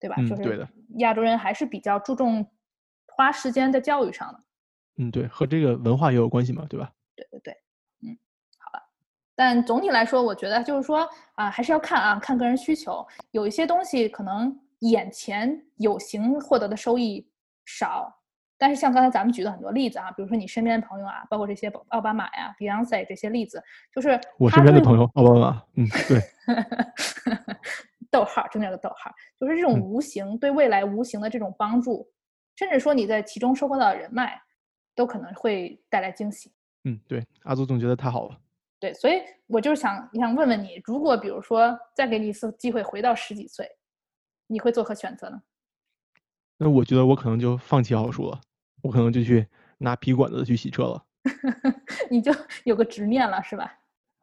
对吧？就是亚洲人还是比较注重花时间在教育上的。嗯，对，和这个文化也有关系嘛，对吧？对对对，嗯，好了。但总体来说，我觉得就是说啊，还是要看啊，看个人需求。有一些东西可能眼前有形获得的收益少，但是像刚才咱们举的很多例子啊，比如说你身边的朋友啊，包括这些奥巴马呀、Beyonce 这些例子，就是我身边的朋友奥巴马，嗯，对。逗号，中间有个逗号，就是这种无形对未来无形的这种帮助，甚至说你在其中收获到的人脉，都可能会带来惊喜。嗯，对，阿祖总结的太好了。对，所以我就是想想问问你，如果比如说再给你一次机会回到十几岁，你会做何选择呢？那我觉得我可能就放弃奥数了，我可能就去拿皮管子去洗车了。你就有个执念了，是吧？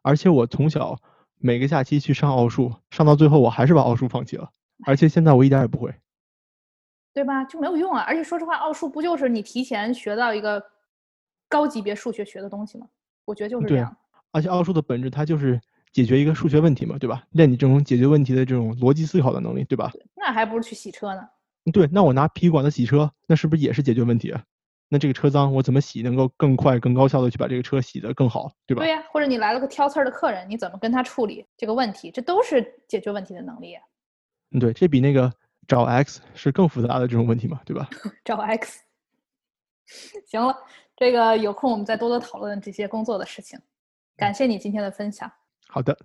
而且我从小每个假期去上奥数，上到最后我还是把奥数放弃了，而且现在我一点也不会，对吧？就没有用啊！而且说实话，奥数不就是你提前学到一个高级别数学学的东西吗？我觉得就是这样。而且奥数的本质它就是解决一个数学问题嘛，对吧？练你这种解决问题的这种逻辑思考的能力，对吧？那还不如去洗车呢。对，那我拿皮管子洗车，那是不是也是解决问题？那这个车脏，我怎么洗能够更快、更高效的去把这个车洗得更好，对吧？对呀，或者你来了个挑刺儿的客人，你怎么跟他处理这个问题？这都是解决问题的能力。嗯，对，这比那个找 x 是更复杂的这种问题嘛，对吧？找 x。行了，这个有空我们再多多讨论这些工作的事情。感谢你今天的分享。好的，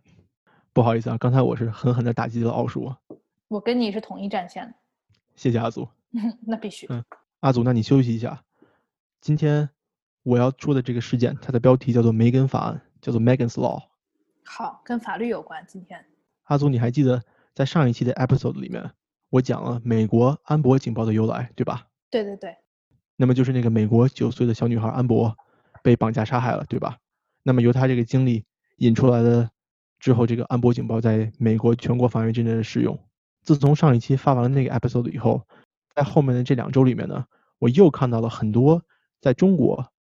不好意思啊，刚才我是狠狠的打击了奥数。我跟你是统一战线的。谢谢阿祖。那必须。嗯，阿祖，那你休息一下。今天我要说的这个事件，它的标题叫做梅根法案，叫做 Megan's Law。好，跟法律有关。今天，阿祖，你还记得在上一期的 episode 里面，我讲了美国安博警报的由来，对吧？对对对。那么就是那个美国九岁的小女孩安博被绑架杀害了，对吧？那么由她这个经历引出来的之后，这个安博警报在美国全国范围之内的使用。自从上一期发完了那个 episode 以后，在后面的这两周里面呢，我又看到了很多。在中国，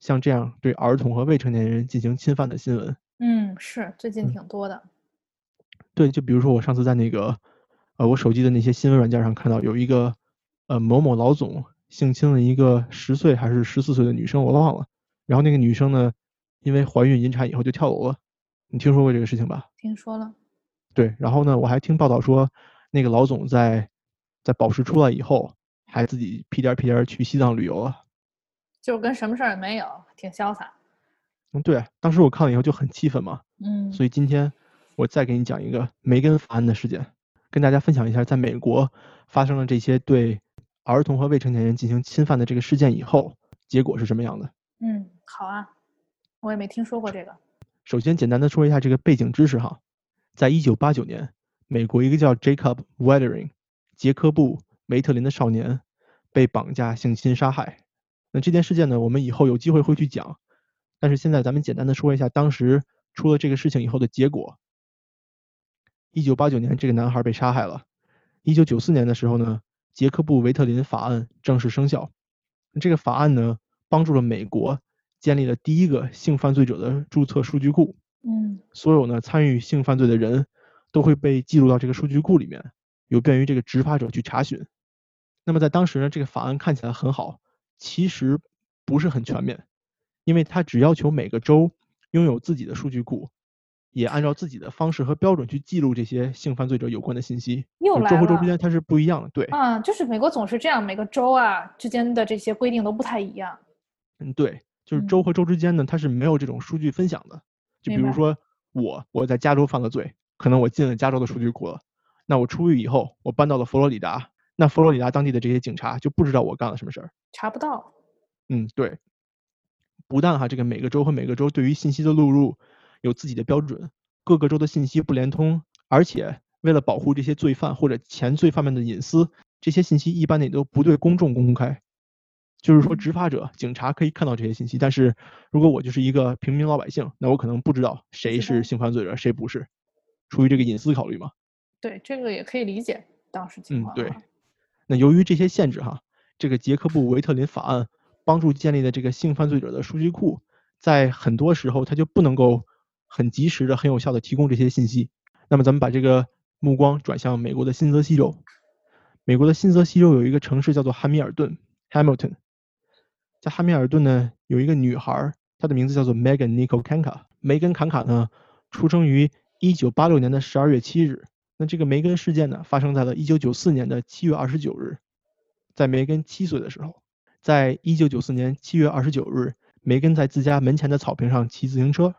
像这样对儿童和未成年人进行侵犯的新闻，嗯，是最近挺多的。对，就比如说我上次在那个，呃，我手机的那些新闻软件上看到有一个，呃，某某老总性侵了一个十岁还是十四岁的女生，我忘了。然后那个女生呢，因为怀孕引产以后就跳楼了。你听说过这个事情吧？听说了。对，然后呢，我还听报道说，那个老总在在保释出来以后，还自己屁颠屁颠去西藏旅游了。就跟什么事儿也没有，挺潇洒。嗯，对，当时我看了以后就很气愤嘛。嗯。所以今天我再给你讲一个梅根法案的事件，跟大家分享一下，在美国发生了这些对儿童和未成年人进行侵犯的这个事件以后，结果是什么样的。嗯，好啊，我也没听说过这个。首先，简单的说一下这个背景知识哈，在一九八九年，美国一个叫 Jacob Weathering 杰科布·梅特林的少年被绑架、性侵、杀害。那这件事件呢，我们以后有机会会去讲，但是现在咱们简单的说一下，当时出了这个事情以后的结果。一九八九年，这个男孩被杀害了。一九九四年的时候呢，杰克布维特林法案正式生效。这个法案呢，帮助了美国建立了第一个性犯罪者的注册数据库。嗯，所有呢参与性犯罪的人都会被记录到这个数据库里面，有便于这个执法者去查询。那么在当时呢，这个法案看起来很好。其实不是很全面，因为它只要求每个州拥有自己的数据库，也按照自己的方式和标准去记录这些性犯罪者有关的信息。又来州和州之间它是不一样的，对。啊，就是美国总是这样，每个州啊之间的这些规定都不太一样。嗯，对，就是州和州之间呢，它是没有这种数据分享的。就比如说我我在加州犯了罪，可能我进了加州的数据库了，那我出狱以后，我搬到了佛罗里达。那佛罗里达当地的这些警察就不知道我干了什么事儿，查不到。嗯，对。不但哈，这个每个州和每个州对于信息的录入有自己的标准，各个州的信息不连通，而且为了保护这些罪犯或者前罪犯们的隐私，这些信息一般也都不对公众公开。就是说，执法者、警察可以看到这些信息，但是如果我就是一个平民老百姓，那我可能不知道谁是性犯罪者，谁不是，出于这个隐私考虑嘛。对，这个也可以理解当时情况。嗯，对。那由于这些限制哈，这个杰克布维特林法案帮助建立的这个性犯罪者的数据库，在很多时候它就不能够很及时的、很有效的提供这些信息。那么咱们把这个目光转向美国的新泽西州，美国的新泽西州有一个城市叫做汉密尔顿 （Hamilton）。在汉密尔顿呢，有一个女孩，她的名字叫做 Megan Nicole Kanka。梅根·坎卡呢，出生于1986年的12月7日。那这个梅根事件呢，发生在了1994年的7月29日，在梅根七岁的时候，在1994年7月29日，梅根在自家门前的草坪上骑自行车，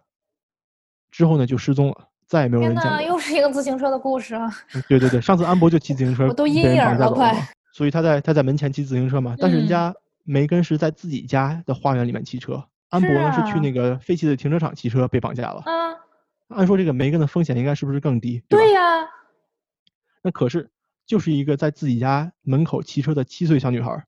之后呢就失踪了，再也没有人见过。又是一个自行车的故事啊！对对对，上次安博就骑自行车，我都阴影了快。所以他在他在门前骑自行车嘛，但是人家梅根是在自己家的花园里面骑车，安博呢是去那个废弃的停车场骑车被绑架了。啊，按说这个梅根的风险应该是不是更低？对呀。那可是就是一个在自己家门口骑车的七岁小女孩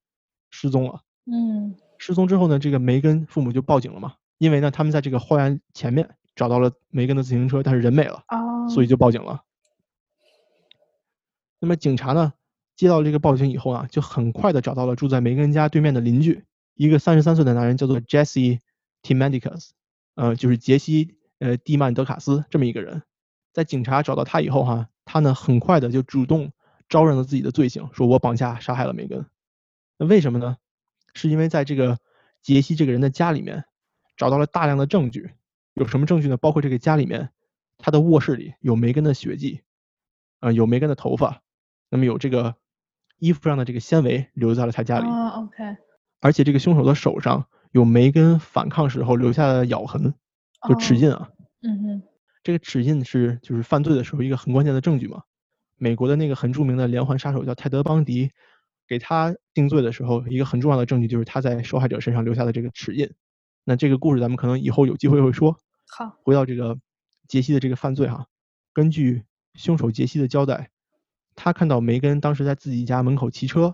失踪了。嗯失踪之后呢，这个梅根父母就报警了嘛，因为呢他们在这个花园前面找到了梅根的自行车，但是人没了，哦，所以就报警了。那么警察呢接到这个报警以后啊，就很快的找到了住在梅根家对面的邻居，一个三十三岁的男人，叫做 Jesse Timandicus，呃，就是杰西呃蒂曼德卡斯这么一个人。在警察找到他以后哈，他呢很快的就主动招认了自己的罪行，说我绑架杀害了梅根。那为什么呢？是因为在这个杰西这个人的家里面找到了大量的证据，有什么证据呢？包括这个家里面他的卧室里有梅根的血迹，啊、有梅根的头发，那么有这个衣服上的这个纤维留在了他家里，啊，OK，而且这个凶手的手上有梅根反抗时候留下的咬痕，就齿哦印啊。嗯哼，这个指印是就是犯罪的时候一个很关键的证据嘛。美国的那个很著名的连环杀手叫泰德·邦迪，给他定罪的时候，一个很重要的证据就是他在受害者身上留下的这个齿印。那这个故事咱们可能以后有机会会说。好，回到这个杰西的这个犯罪哈，根据凶手杰西的交代，他看到梅根当时在自己家门口骑车，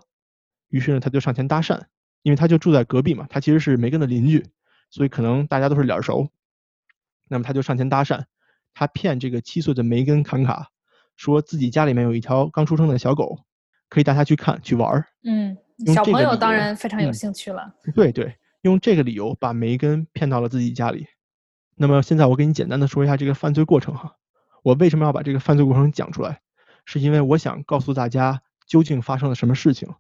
于是呢他就上前搭讪，因为他就住在隔壁嘛，他其实是梅根的邻居，所以可能大家都是脸熟。那么他就上前搭讪，他骗这个七岁的梅根坎卡，说自己家里面有一条刚出生的小狗，可以带他去看去玩儿。嗯，小朋友当然非常有嗯兴趣了。对对，用这个理由把梅根骗到了自己家里。那么现在我给你简单的说一下这个犯罪过程哈。我为什么要把这个犯罪过程讲出来？是因为我想告诉大家究竟发生了什么事情，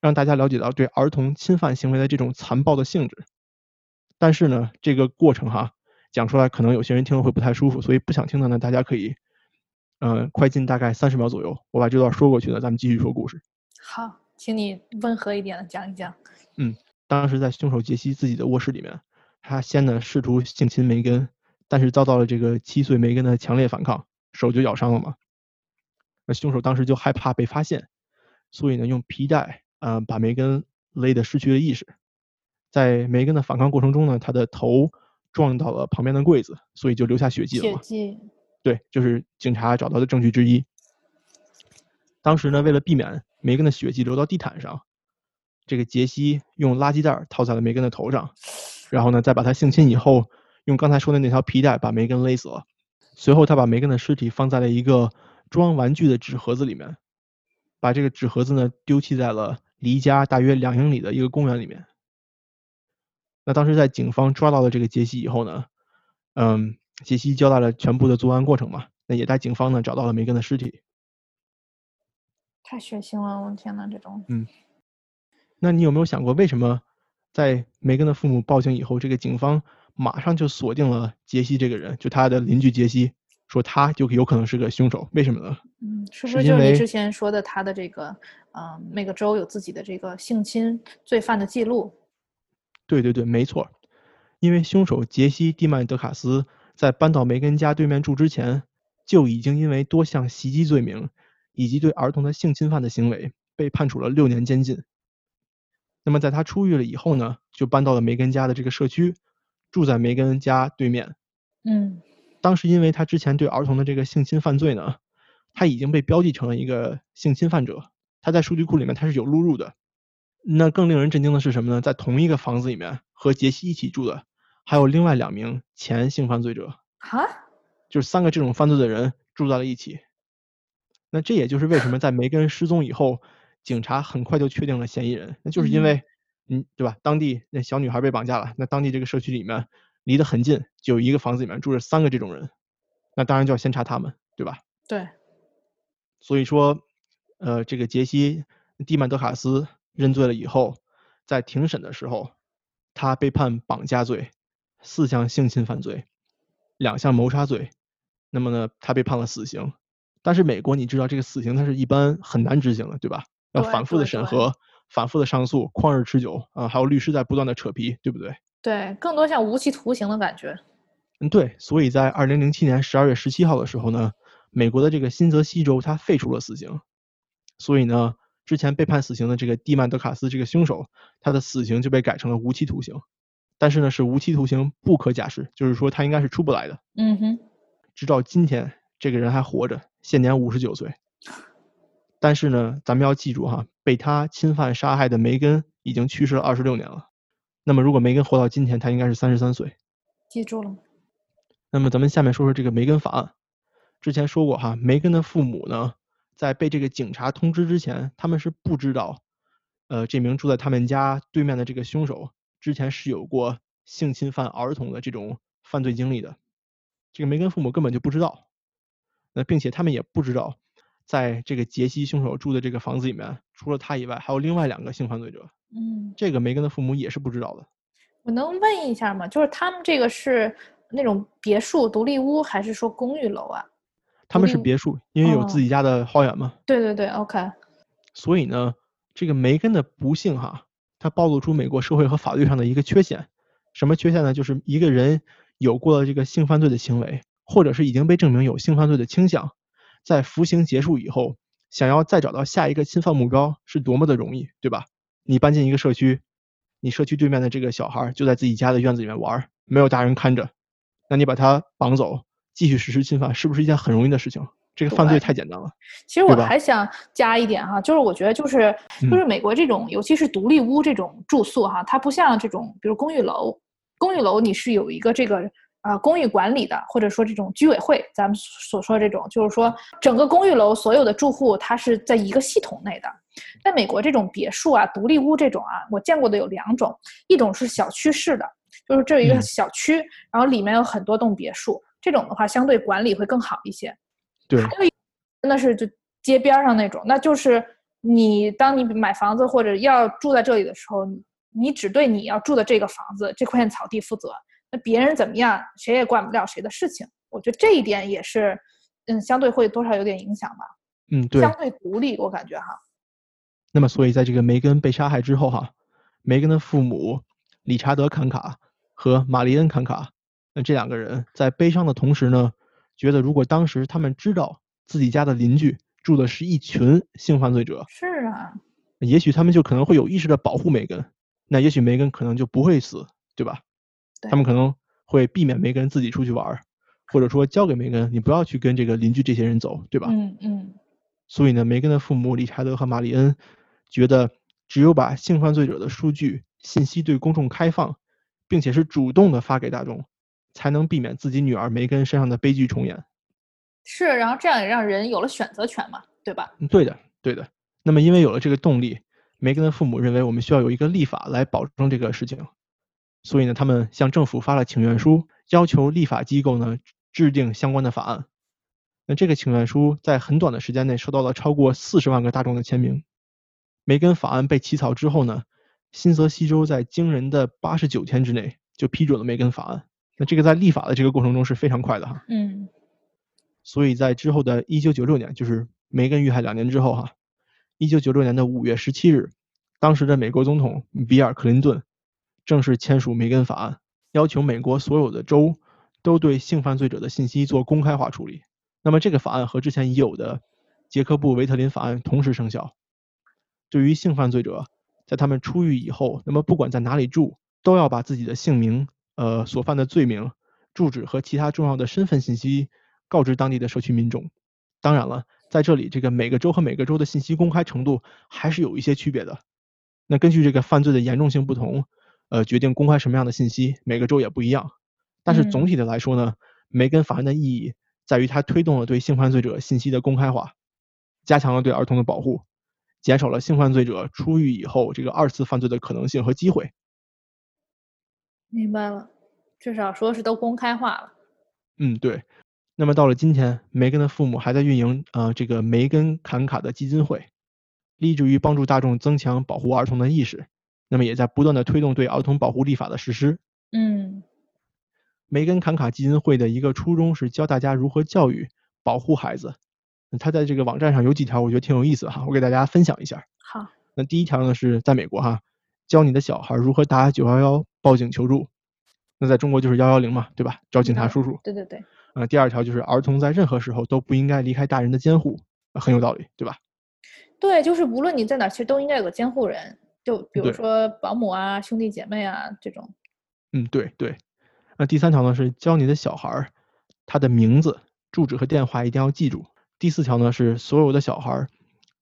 让大家了解到对儿童侵犯行为的这种残暴的性质。但是呢，这个过程哈讲出来可能有些人听了会不太舒服，所以不想听的呢，大家可以，呃，快进大概三十秒左右，我把这段说过去呢，咱们继续说故事。好，请你温和一点的讲一讲。嗯当时在凶手杰西自己的卧室里面，他先呢试图性侵梅根，但是遭到了这个七岁梅根的强烈反抗，手就咬伤了嘛。那凶手当时就害怕被发现，所以呢用皮带啊、呃把梅根勒得失去了意识。在梅根的反抗过程中呢，他的头撞到了旁边的柜子，所以就留下血迹了嘛。血迹，对，就是警察找到的证据之一。当时呢，为了避免梅根的血迹流到地毯上，这个杰西用垃圾袋套在了梅根的头上，然后呢，再把他性侵以后，用刚才说的那条皮带把梅根勒死了。随后，他把梅根的尸体放在了一个装玩具的纸盒子里面，把这个纸盒子呢丢弃在了离家大约两英里的一个公园里面。那当时在警方抓到了这个杰西以后呢，嗯，杰西交代了全部的作案过程嘛，那也带警方呢找到了梅根的尸体。太血腥了！我的天呐，这种嗯那你有没有想过，为什么在梅根的父母报警以后，这个警方马上就锁定了杰西这个人，就他的邻居杰西，说他就有可能是个凶手？为什么呢？嗯，是不是就是你之前说的他的这个，呃，每个州有自己的这个性侵罪犯的记录？对对对，没错，因为凶手杰西·蒂曼德卡斯在搬到梅根家对面住之前，就已经因为多项袭击罪名以及对儿童的性侵犯的行为被判处了六年监禁。那么在他出狱了以后呢，就搬到了梅根家的这个社区，住在梅根家对面。嗯当时因为他之前对儿童的这个性侵犯罪呢，他已经被标记成了一个性侵犯者，他在数据库里面他是有录入的。那更令人震惊的是什么呢？在同一个房子里面和杰西一起住的还有另外两名前性犯罪者，哈，就是三个这种犯罪的人住在了一起。那这也就是为什么在梅根失踪以后，警察很快就确定了嫌疑人，那就是因嗯为，嗯，对吧？当地那小女孩被绑架了，那当地这个社区里面离得很近，就有一个房子里面住着三个这种人，那当然就要先查他们，对吧？对，所以说，呃，这个杰西·蒂曼德卡斯认罪了以后，在庭审的时候，他被判绑架罪、四项性侵犯罪、两项谋杀罪，那么呢，他被判了死刑。但是美国你知道，这个死刑它是一般很难执行的，对吧？要反复的审核、反复的上诉、旷日持久啊、还有律师在不断的扯皮，对不对？对，更多像无期徒刑的感觉。嗯，对，所以在二零零七年十二月十七号的时候呢，美国的这个新泽西州它废除了死刑，所以呢，之前被判死刑的这个蒂曼德卡斯这个凶手，他的死刑就被改成了无期徒刑，但是呢是无期徒刑不可假释，就是说他应该是出不来的。嗯哼，直到今天，这个人还活着，现年五十九岁。但是呢，咱们要记住哈，被他侵犯杀害的梅根已经去世了二十六年了。那么如果梅根活到今天，他应该是三十三岁。记住了。那么咱们下面说说这个梅根法案。之前说过哈，梅根的父母呢，在被这个警察通知之前，他们是不知道，呃，这名住在他们家对面的这个凶手之前是有过性侵犯儿童的这种犯罪经历的。这个梅根父母根本就不知道。那并且他们也不知道。在这个杰西凶手住的这个房子里面，除了他以外，还有另外两个性犯罪者。嗯，这个梅根的父母也是不知道的。我能问一下吗？就是他们这个是那种别墅、独立屋，还是说公寓楼啊？他们是别墅，因为有自己家的花园嘛。对对对，OK。所以呢，这个梅根的不幸哈，它暴露出美国社会和法律上的一个缺陷。什么缺陷呢？就是一个人有过了这个性犯罪的行为，或者是已经被证明有性犯罪的倾向。在服刑结束以后，想要再找到下一个侵犯目标是多么的容易，对吧？你搬进一个社区，你社区对面的这个小孩就在自己家的院子里面玩，没有大人看着，那你把他绑走，继续实施侵犯，是不是一件很容易的事情？这个犯罪太简单了。其实我还想加一点哈，就是我觉得就是就是美国这种，尤其是独立屋这种住宿哈，它不像这种比如公寓楼，公寓楼你是有一个这个。啊，公寓管理的，或者说这种居委会，咱们所说这种，就是说整个公寓楼所有的住户，它是在一个系统内的。在美国，这种别墅啊、独立屋这种啊，我见过的有两种，一种是小区式的，就是这一个小区，然后里面有很多栋别墅，这种的话相对管理会更好一些。对，还有一真的是就街边上那种，那就是你当你买房子或者要住在这里的时候，你只对你要住的这个房子这块草地负责。那别人怎么样，谁也管不了谁的事情。我觉得这一点也是，嗯，相对会多少有点影响吧。嗯，对，相对独立，我感觉哈。那么，所以在这个梅根被杀害之后哈，梅根的父母理查德·坎卡和玛丽恩·坎卡，那这两个人在悲伤的同时呢，觉得如果当时他们知道自己家的邻居住的是一群性犯罪者，是啊，也许他们就可能会有意识的保护梅根，那也许梅根可能就不会死，对吧？他们可能会避免梅根自己出去玩，或者说交给梅根，你不要去跟这个邻居这些人走，对吧？嗯嗯。所以呢，梅根的父母理查德和玛丽恩觉得，只有把性犯罪者的数据信息对公众开放，并且是主动的发给大众，才能避免自己女儿梅根身上的悲剧重演。是，然后这样也让人有了选择权嘛，对吧？对的，对的。那么因为有了这个动力，梅根的父母认为我们需要有一个立法来保证这个事情。所以呢，他们向政府发了请愿书，要求立法机构呢制定相关的法案。那这个请愿书在很短的时间内收到了超过四十万个大众的签名。梅根法案被起草之后呢，新泽西州在惊人的八十九天之内就批准了梅根法案。那这个在立法的这个过程中是非常快的哈。嗯。所以在之后的一九九六年，就是梅根遇害两年之后哈，一九九六年的五月十七日，当时的美国总统比尔·克林顿。正式签署梅根法案，要求美国所有的州都对性犯罪者的信息做公开化处理。那么这个法案和之前已有的杰克布维特林法案同时生效。对于性犯罪者，在他们出狱以后，那么不管在哪里住，都要把自己的姓名、呃所犯的罪名、住址和其他重要的身份信息告知当地的社区民众。当然了，在这里这个每个州和每个州的信息公开程度还是有一些区别的。那根据这个犯罪的严重性不同。呃，决定公开什么样的信息，每个州也不一样。但是总体的来说呢，梅根法案的意义在于它推动了对性犯罪者信息的公开化，加强了对儿童的保护，减少了性犯罪者出狱以后这个二次犯罪的可能性和机会。明白了，至少说是都公开化了。嗯，对。那么到了今天，梅根的父母还在运营呃这个梅根坎卡的基金会，立志于帮助大众增强保护儿童的意识。那么也在不断的推动对儿童保护立法的实施。嗯，梅根坎卡基金会的一个初衷是教大家如何教育、保护孩子。他在这个网站上有几条，我觉得挺有意思哈，我给大家分享一下。好，那第一条呢是在美国哈，教你的小孩如何打九幺幺报警求助。那在中国就是幺幺零嘛，对吧？找警察叔叔。对对对。呃，第二条就是儿童在任何时候都不应该离开大人的监护，很有道理，对吧？对，就是无论你在哪，其实都应该有个监护人。就比如说保姆啊、兄弟姐妹啊这种。嗯，对对。那第三条呢是教你的小孩儿，他的名字、住址和电话一定要记住。第四条呢是所有的小孩儿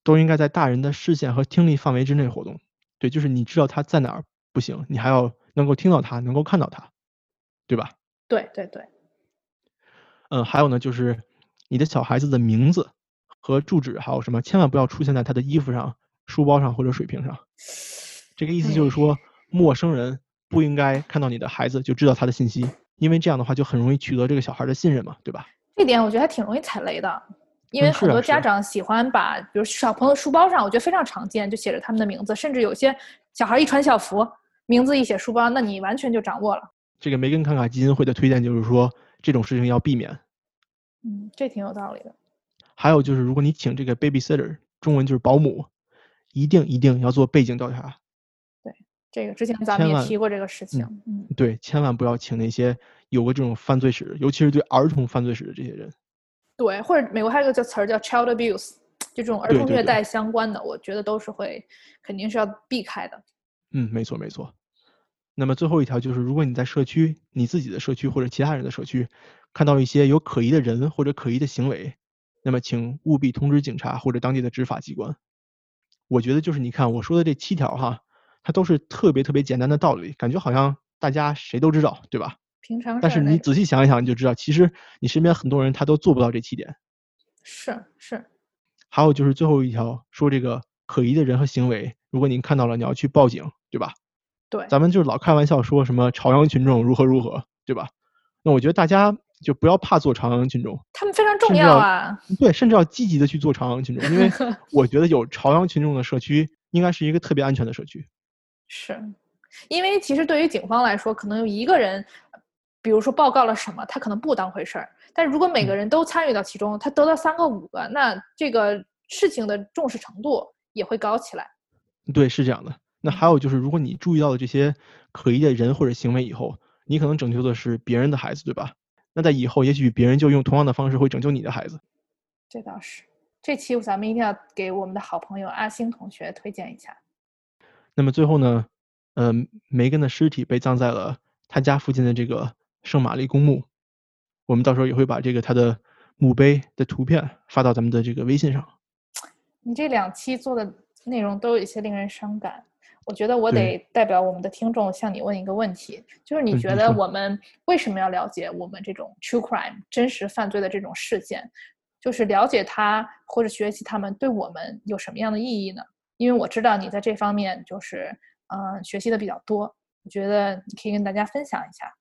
都应该在大人的视线和听力范围之内活动。对，就是你知道他在哪儿不行，你还要能够听到他，能够看到他，对吧？对对对。嗯，还有呢，就是你的小孩子的名字和住址，还有什么，千万不要出现在他的衣服上、书包上或者水瓶上。这个意思就是说，陌生人不应该看到你的孩子就知道他的信息，因为这样的话就很容易取得这个小孩的信任嘛，对吧？这点我觉得还挺容易踩雷的，因为很多家长喜欢把，比如小朋友书包上，我觉得非常常见，就写着他们的名字，甚至有些小孩一穿校服，名字一写书包，那你完全就掌握了。这个梅根康卡基金会的推荐就是说，这种事情要避免。嗯，这挺有道理的。还有就是，如果你请这个 babysitter，中文就是保姆，一定一定要做背景调查。对，这个之前咱们也提过这个事情。嗯，对，千万不要请那些有过这种犯罪史，尤其是对儿童犯罪史的这些人。对，或者美国还有个叫词儿叫 child abuse，就这种儿童虐待相关的，我觉得都是会肯定是要避开的。嗯，没错没错。那么最后一条就是，如果你在社区，你自己的社区或者其他人的社区，看到一些有可疑的人或者可疑的行为，那么请务必通知警察或者当地的执法机关。我觉得就是你看我说的这七条哈，它都是特别特别简单的道理，感觉好像大家谁都知道，对吧？平常。但是你仔细想一想，你就知道，其实你身边很多人他都做不到这七点。是是。还有就是最后一条，说这个可疑的人和行为，如果您看到了，你要去报警，对吧？对，咱们就是老开玩笑说什么朝阳群众如何如何，对吧？那我觉得大家就不要怕做朝阳群众，他们非常重要啊。对，甚至要积极的去做朝阳群众，因为 我觉得有朝阳群众的社区应该是一个特别安全的社区。是，因为其实对于警方来说，可能有一个人，比如说报告了什么，他可能不当回事儿，但如果每个人都参与到其中，他得到三个五个，那这个事情的重视程度也会高起来。对，是这样的。那还有就是，如果你注意到了这些可疑的人或者行为以后，你可能拯救的是别人的孩子，对吧？那在以后，也许别人就用同样的方式会拯救你的孩子。这倒是，这期咱们一定要给我们的好朋友阿星同学推荐一下。那么最后呢，嗯，梅根的尸体被葬在了他家附近的这个圣玛丽公墓。我们到时候也会把这个他的墓碑的图片发到咱们的这个微信上。你这两期做的内容都有一些令人伤感。我觉得我得代表我们的听众向你问一个问题，就是你觉得我们为什么要了解我们这种 true crime 真实犯罪的这种事件？就是了解它或者学习它们对我们有什么样的意义呢？因为我知道你在这方面就是嗯学习的比较多，我觉得你可以跟大家分享一下。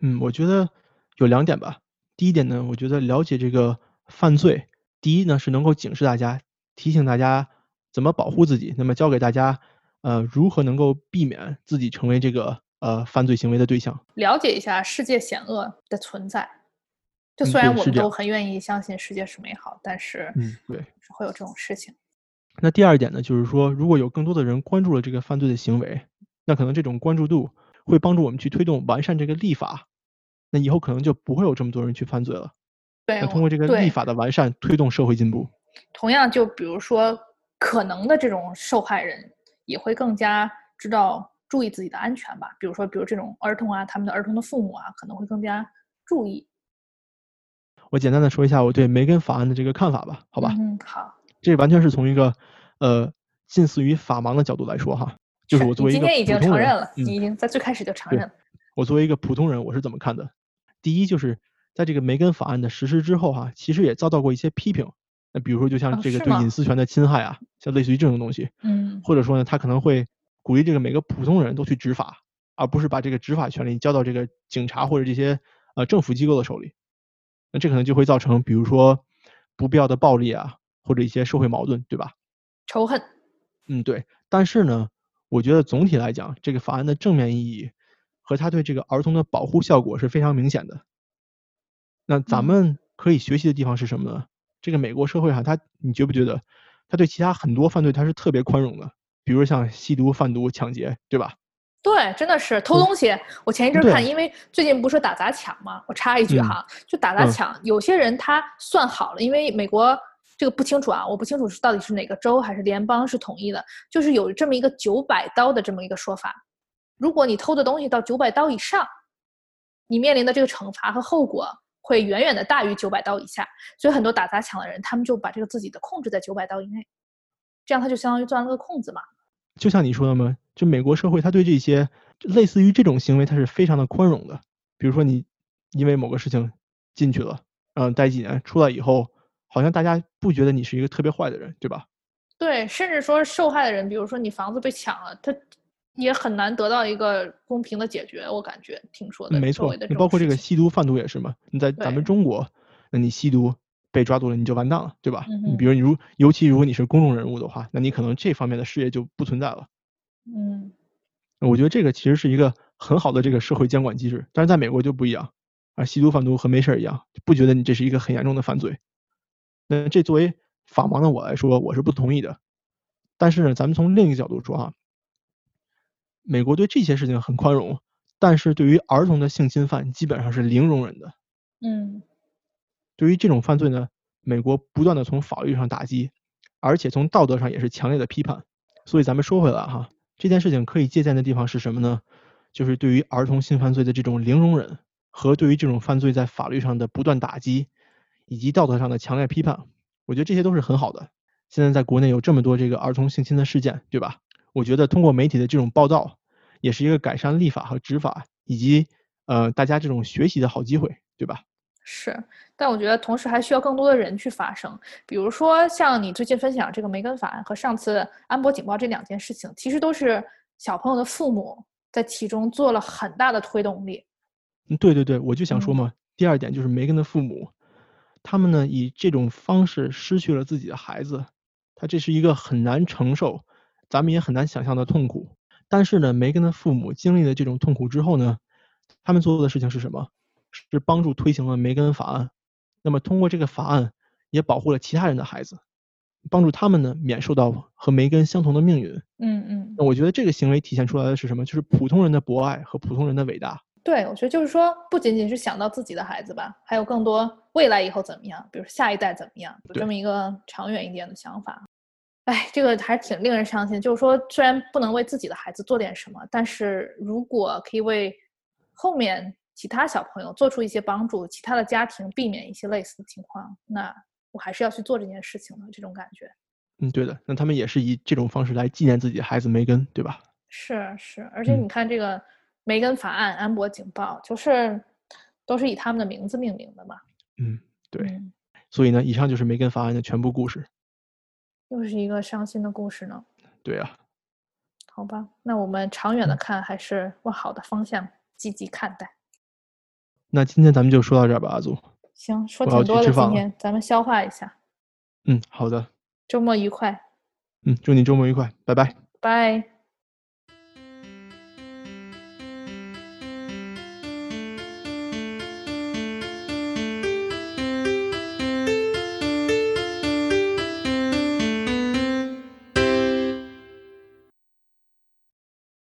嗯，我觉得有两点吧。第一点呢，我觉得了解这个犯罪，第一呢是能够警示大家，提醒大家怎么保护自己，那么教给大家。呃，如何能够避免自己成为这个呃犯罪行为的对象？了解一下世界险恶的存在。就虽然我们都很愿意相信世界是美好，但是嗯，对，是会有这种事情。那第二点呢，就是说，如果有更多的人关注了这个犯罪的行为，那可能这种关注度会帮助我们去推动完善这个立法。那以后可能就不会有这么多人去犯罪了。对，通过这个立法的完善，推动社会进步。同样，就比如说可能的这种受害人。也会更加知道注意自己的安全吧。比如说，比如这种儿童啊，他们的儿童的父母啊，可能会更加注意。我简单的说一下我对梅根法案的这个看法吧，好吧？嗯，好。这完全是从一个呃近似于法盲的角度来说哈，就是我作为一个今天已经承认了，你已经在最开始就承认了。我作为一个普通人，我是怎么看的？第一，就是在这个梅根法案的实施之后哈，其实也遭到过一些批评。那比如说，就像这个对隐私权的侵害啊，像类似于这种东西，嗯，或者说呢，他可能会鼓励这个每个普通人都去执法，而不是把这个执法权利交到这个警察或者这些呃政府机构的手里。那这可能就会造成，比如说不必要的暴力啊，或者一些社会矛盾，对吧？仇恨。嗯，对。但是呢，我觉得总体来讲，这个法案的正面意义和它对这个儿童的保护效果是非常明显的。那咱们可以学习的地方是什么呢？这个美国社会哈，他你觉不觉得，他对其他很多犯罪他是特别宽容的，比如像吸毒、贩毒、抢劫，对吧？对，真的是偷东西。我前一阵看，因为最近不是打砸抢嘛，我插一句哈，就打砸抢，有些人他算好了，因为美国这个不清楚啊，我不清楚是到底是哪个州还是联邦是统一的，就是有这么一个九百刀的这么一个说法，如果你偷的东西到九百刀以上，你面临的这个惩罚和后果会远远的大于九百刀以下，所以很多打砸抢的人，他们就把这个自己的控制在九百刀以内，这样他就相当于钻了个空子嘛。就像你说的嘛，就美国社会，他对这些类似于这种行为，他是非常的宽容的。比如说你因为某个事情进去了，嗯，待几年，出来以后，好像大家不觉得你是一个特别坏的人，对吧？对，甚至说受害的人，比如说你房子被抢了，他也很难得到一个公平的解决。我感觉听说的，没错，你包括这个吸毒贩毒也是嘛。你在咱们中国，那你吸毒被抓住了，你就完蛋了，对吧？你比如你如，尤其如果你是公众人物的话，那你可能这方面的事业就不存在了。嗯，我觉得这个其实是一个很好的这个社会监管机制，但是在美国就不一样啊，吸毒贩毒和没事一样，不觉得你这是一个很严重的犯罪。那这作为法盲的我来说，我是不同意的。但是呢，咱们从另一个角度说啊，美国对这些事情很宽容，但是对于儿童的性侵犯基本上是零容忍的。嗯，对于这种犯罪呢，美国不断的从法律上打击，而且从道德上也是强烈的批判。所以咱们说回来哈，这件事情可以借鉴的地方是什么呢？就是对于儿童性犯罪的这种零容忍，和对于这种犯罪在法律上的不断打击，以及道德上的强烈批判。我觉得这些都是很好的。现在在国内有这么多这个儿童性侵的事件，对吧？我觉得通过媒体的这种报道，也是一个改善立法和执法，以及呃大家这种学习的好机会，对吧？是，但我觉得同时还需要更多的人去发声。比如说像你最近分享这个梅根法案和上次安博警报这两件事情，其实都是小朋友的父母在其中做了很大的推动力。嗯，对对对，我就想说嘛，第二点就是梅根的父母，他们呢以这种方式失去了自己的孩子。他这是一个很难承受，咱们也很难想象的痛苦。但是呢，梅根的父母经历了这种痛苦之后呢，他们做的事情是什么？是帮助推行了梅根法案。那么通过这个法案，也保护了其他人的孩子，帮助他们呢免受到和梅根相同的命运。嗯嗯。那我觉得这个行为体现出来的是什么？就是普通人的博爱和普通人的伟大。对，我觉得就是说，不仅仅是想到自己的孩子吧，还有更多未来以后怎么样，比如下一代怎么样，有这么一个长远一点的想法。哎，这个还是挺令人伤心。就是说，虽然不能为自己的孩子做点什么，但是如果可以为后面其他小朋友做出一些帮助，其他的家庭避免一些类似的情况，那我还是要去做这件事情的。这种感觉。嗯，对的。那他们也是以这种方式来纪念自己的孩子梅根，对吧？是是，而且你看这个梅根法案、安博警报，就是都是以他们的名字命名的嘛。嗯，对。所以呢，以上就是梅根法案的全部故事。又是一个伤心的故事呢。对呀。好吧，那我们长远的看，还是往好的方向积极看待。那今天咱们就说到这儿吧，阿祖。行，说挺多的，今天咱们消化一下。嗯，好的。周末愉快。嗯，祝你周末愉快，拜拜。拜。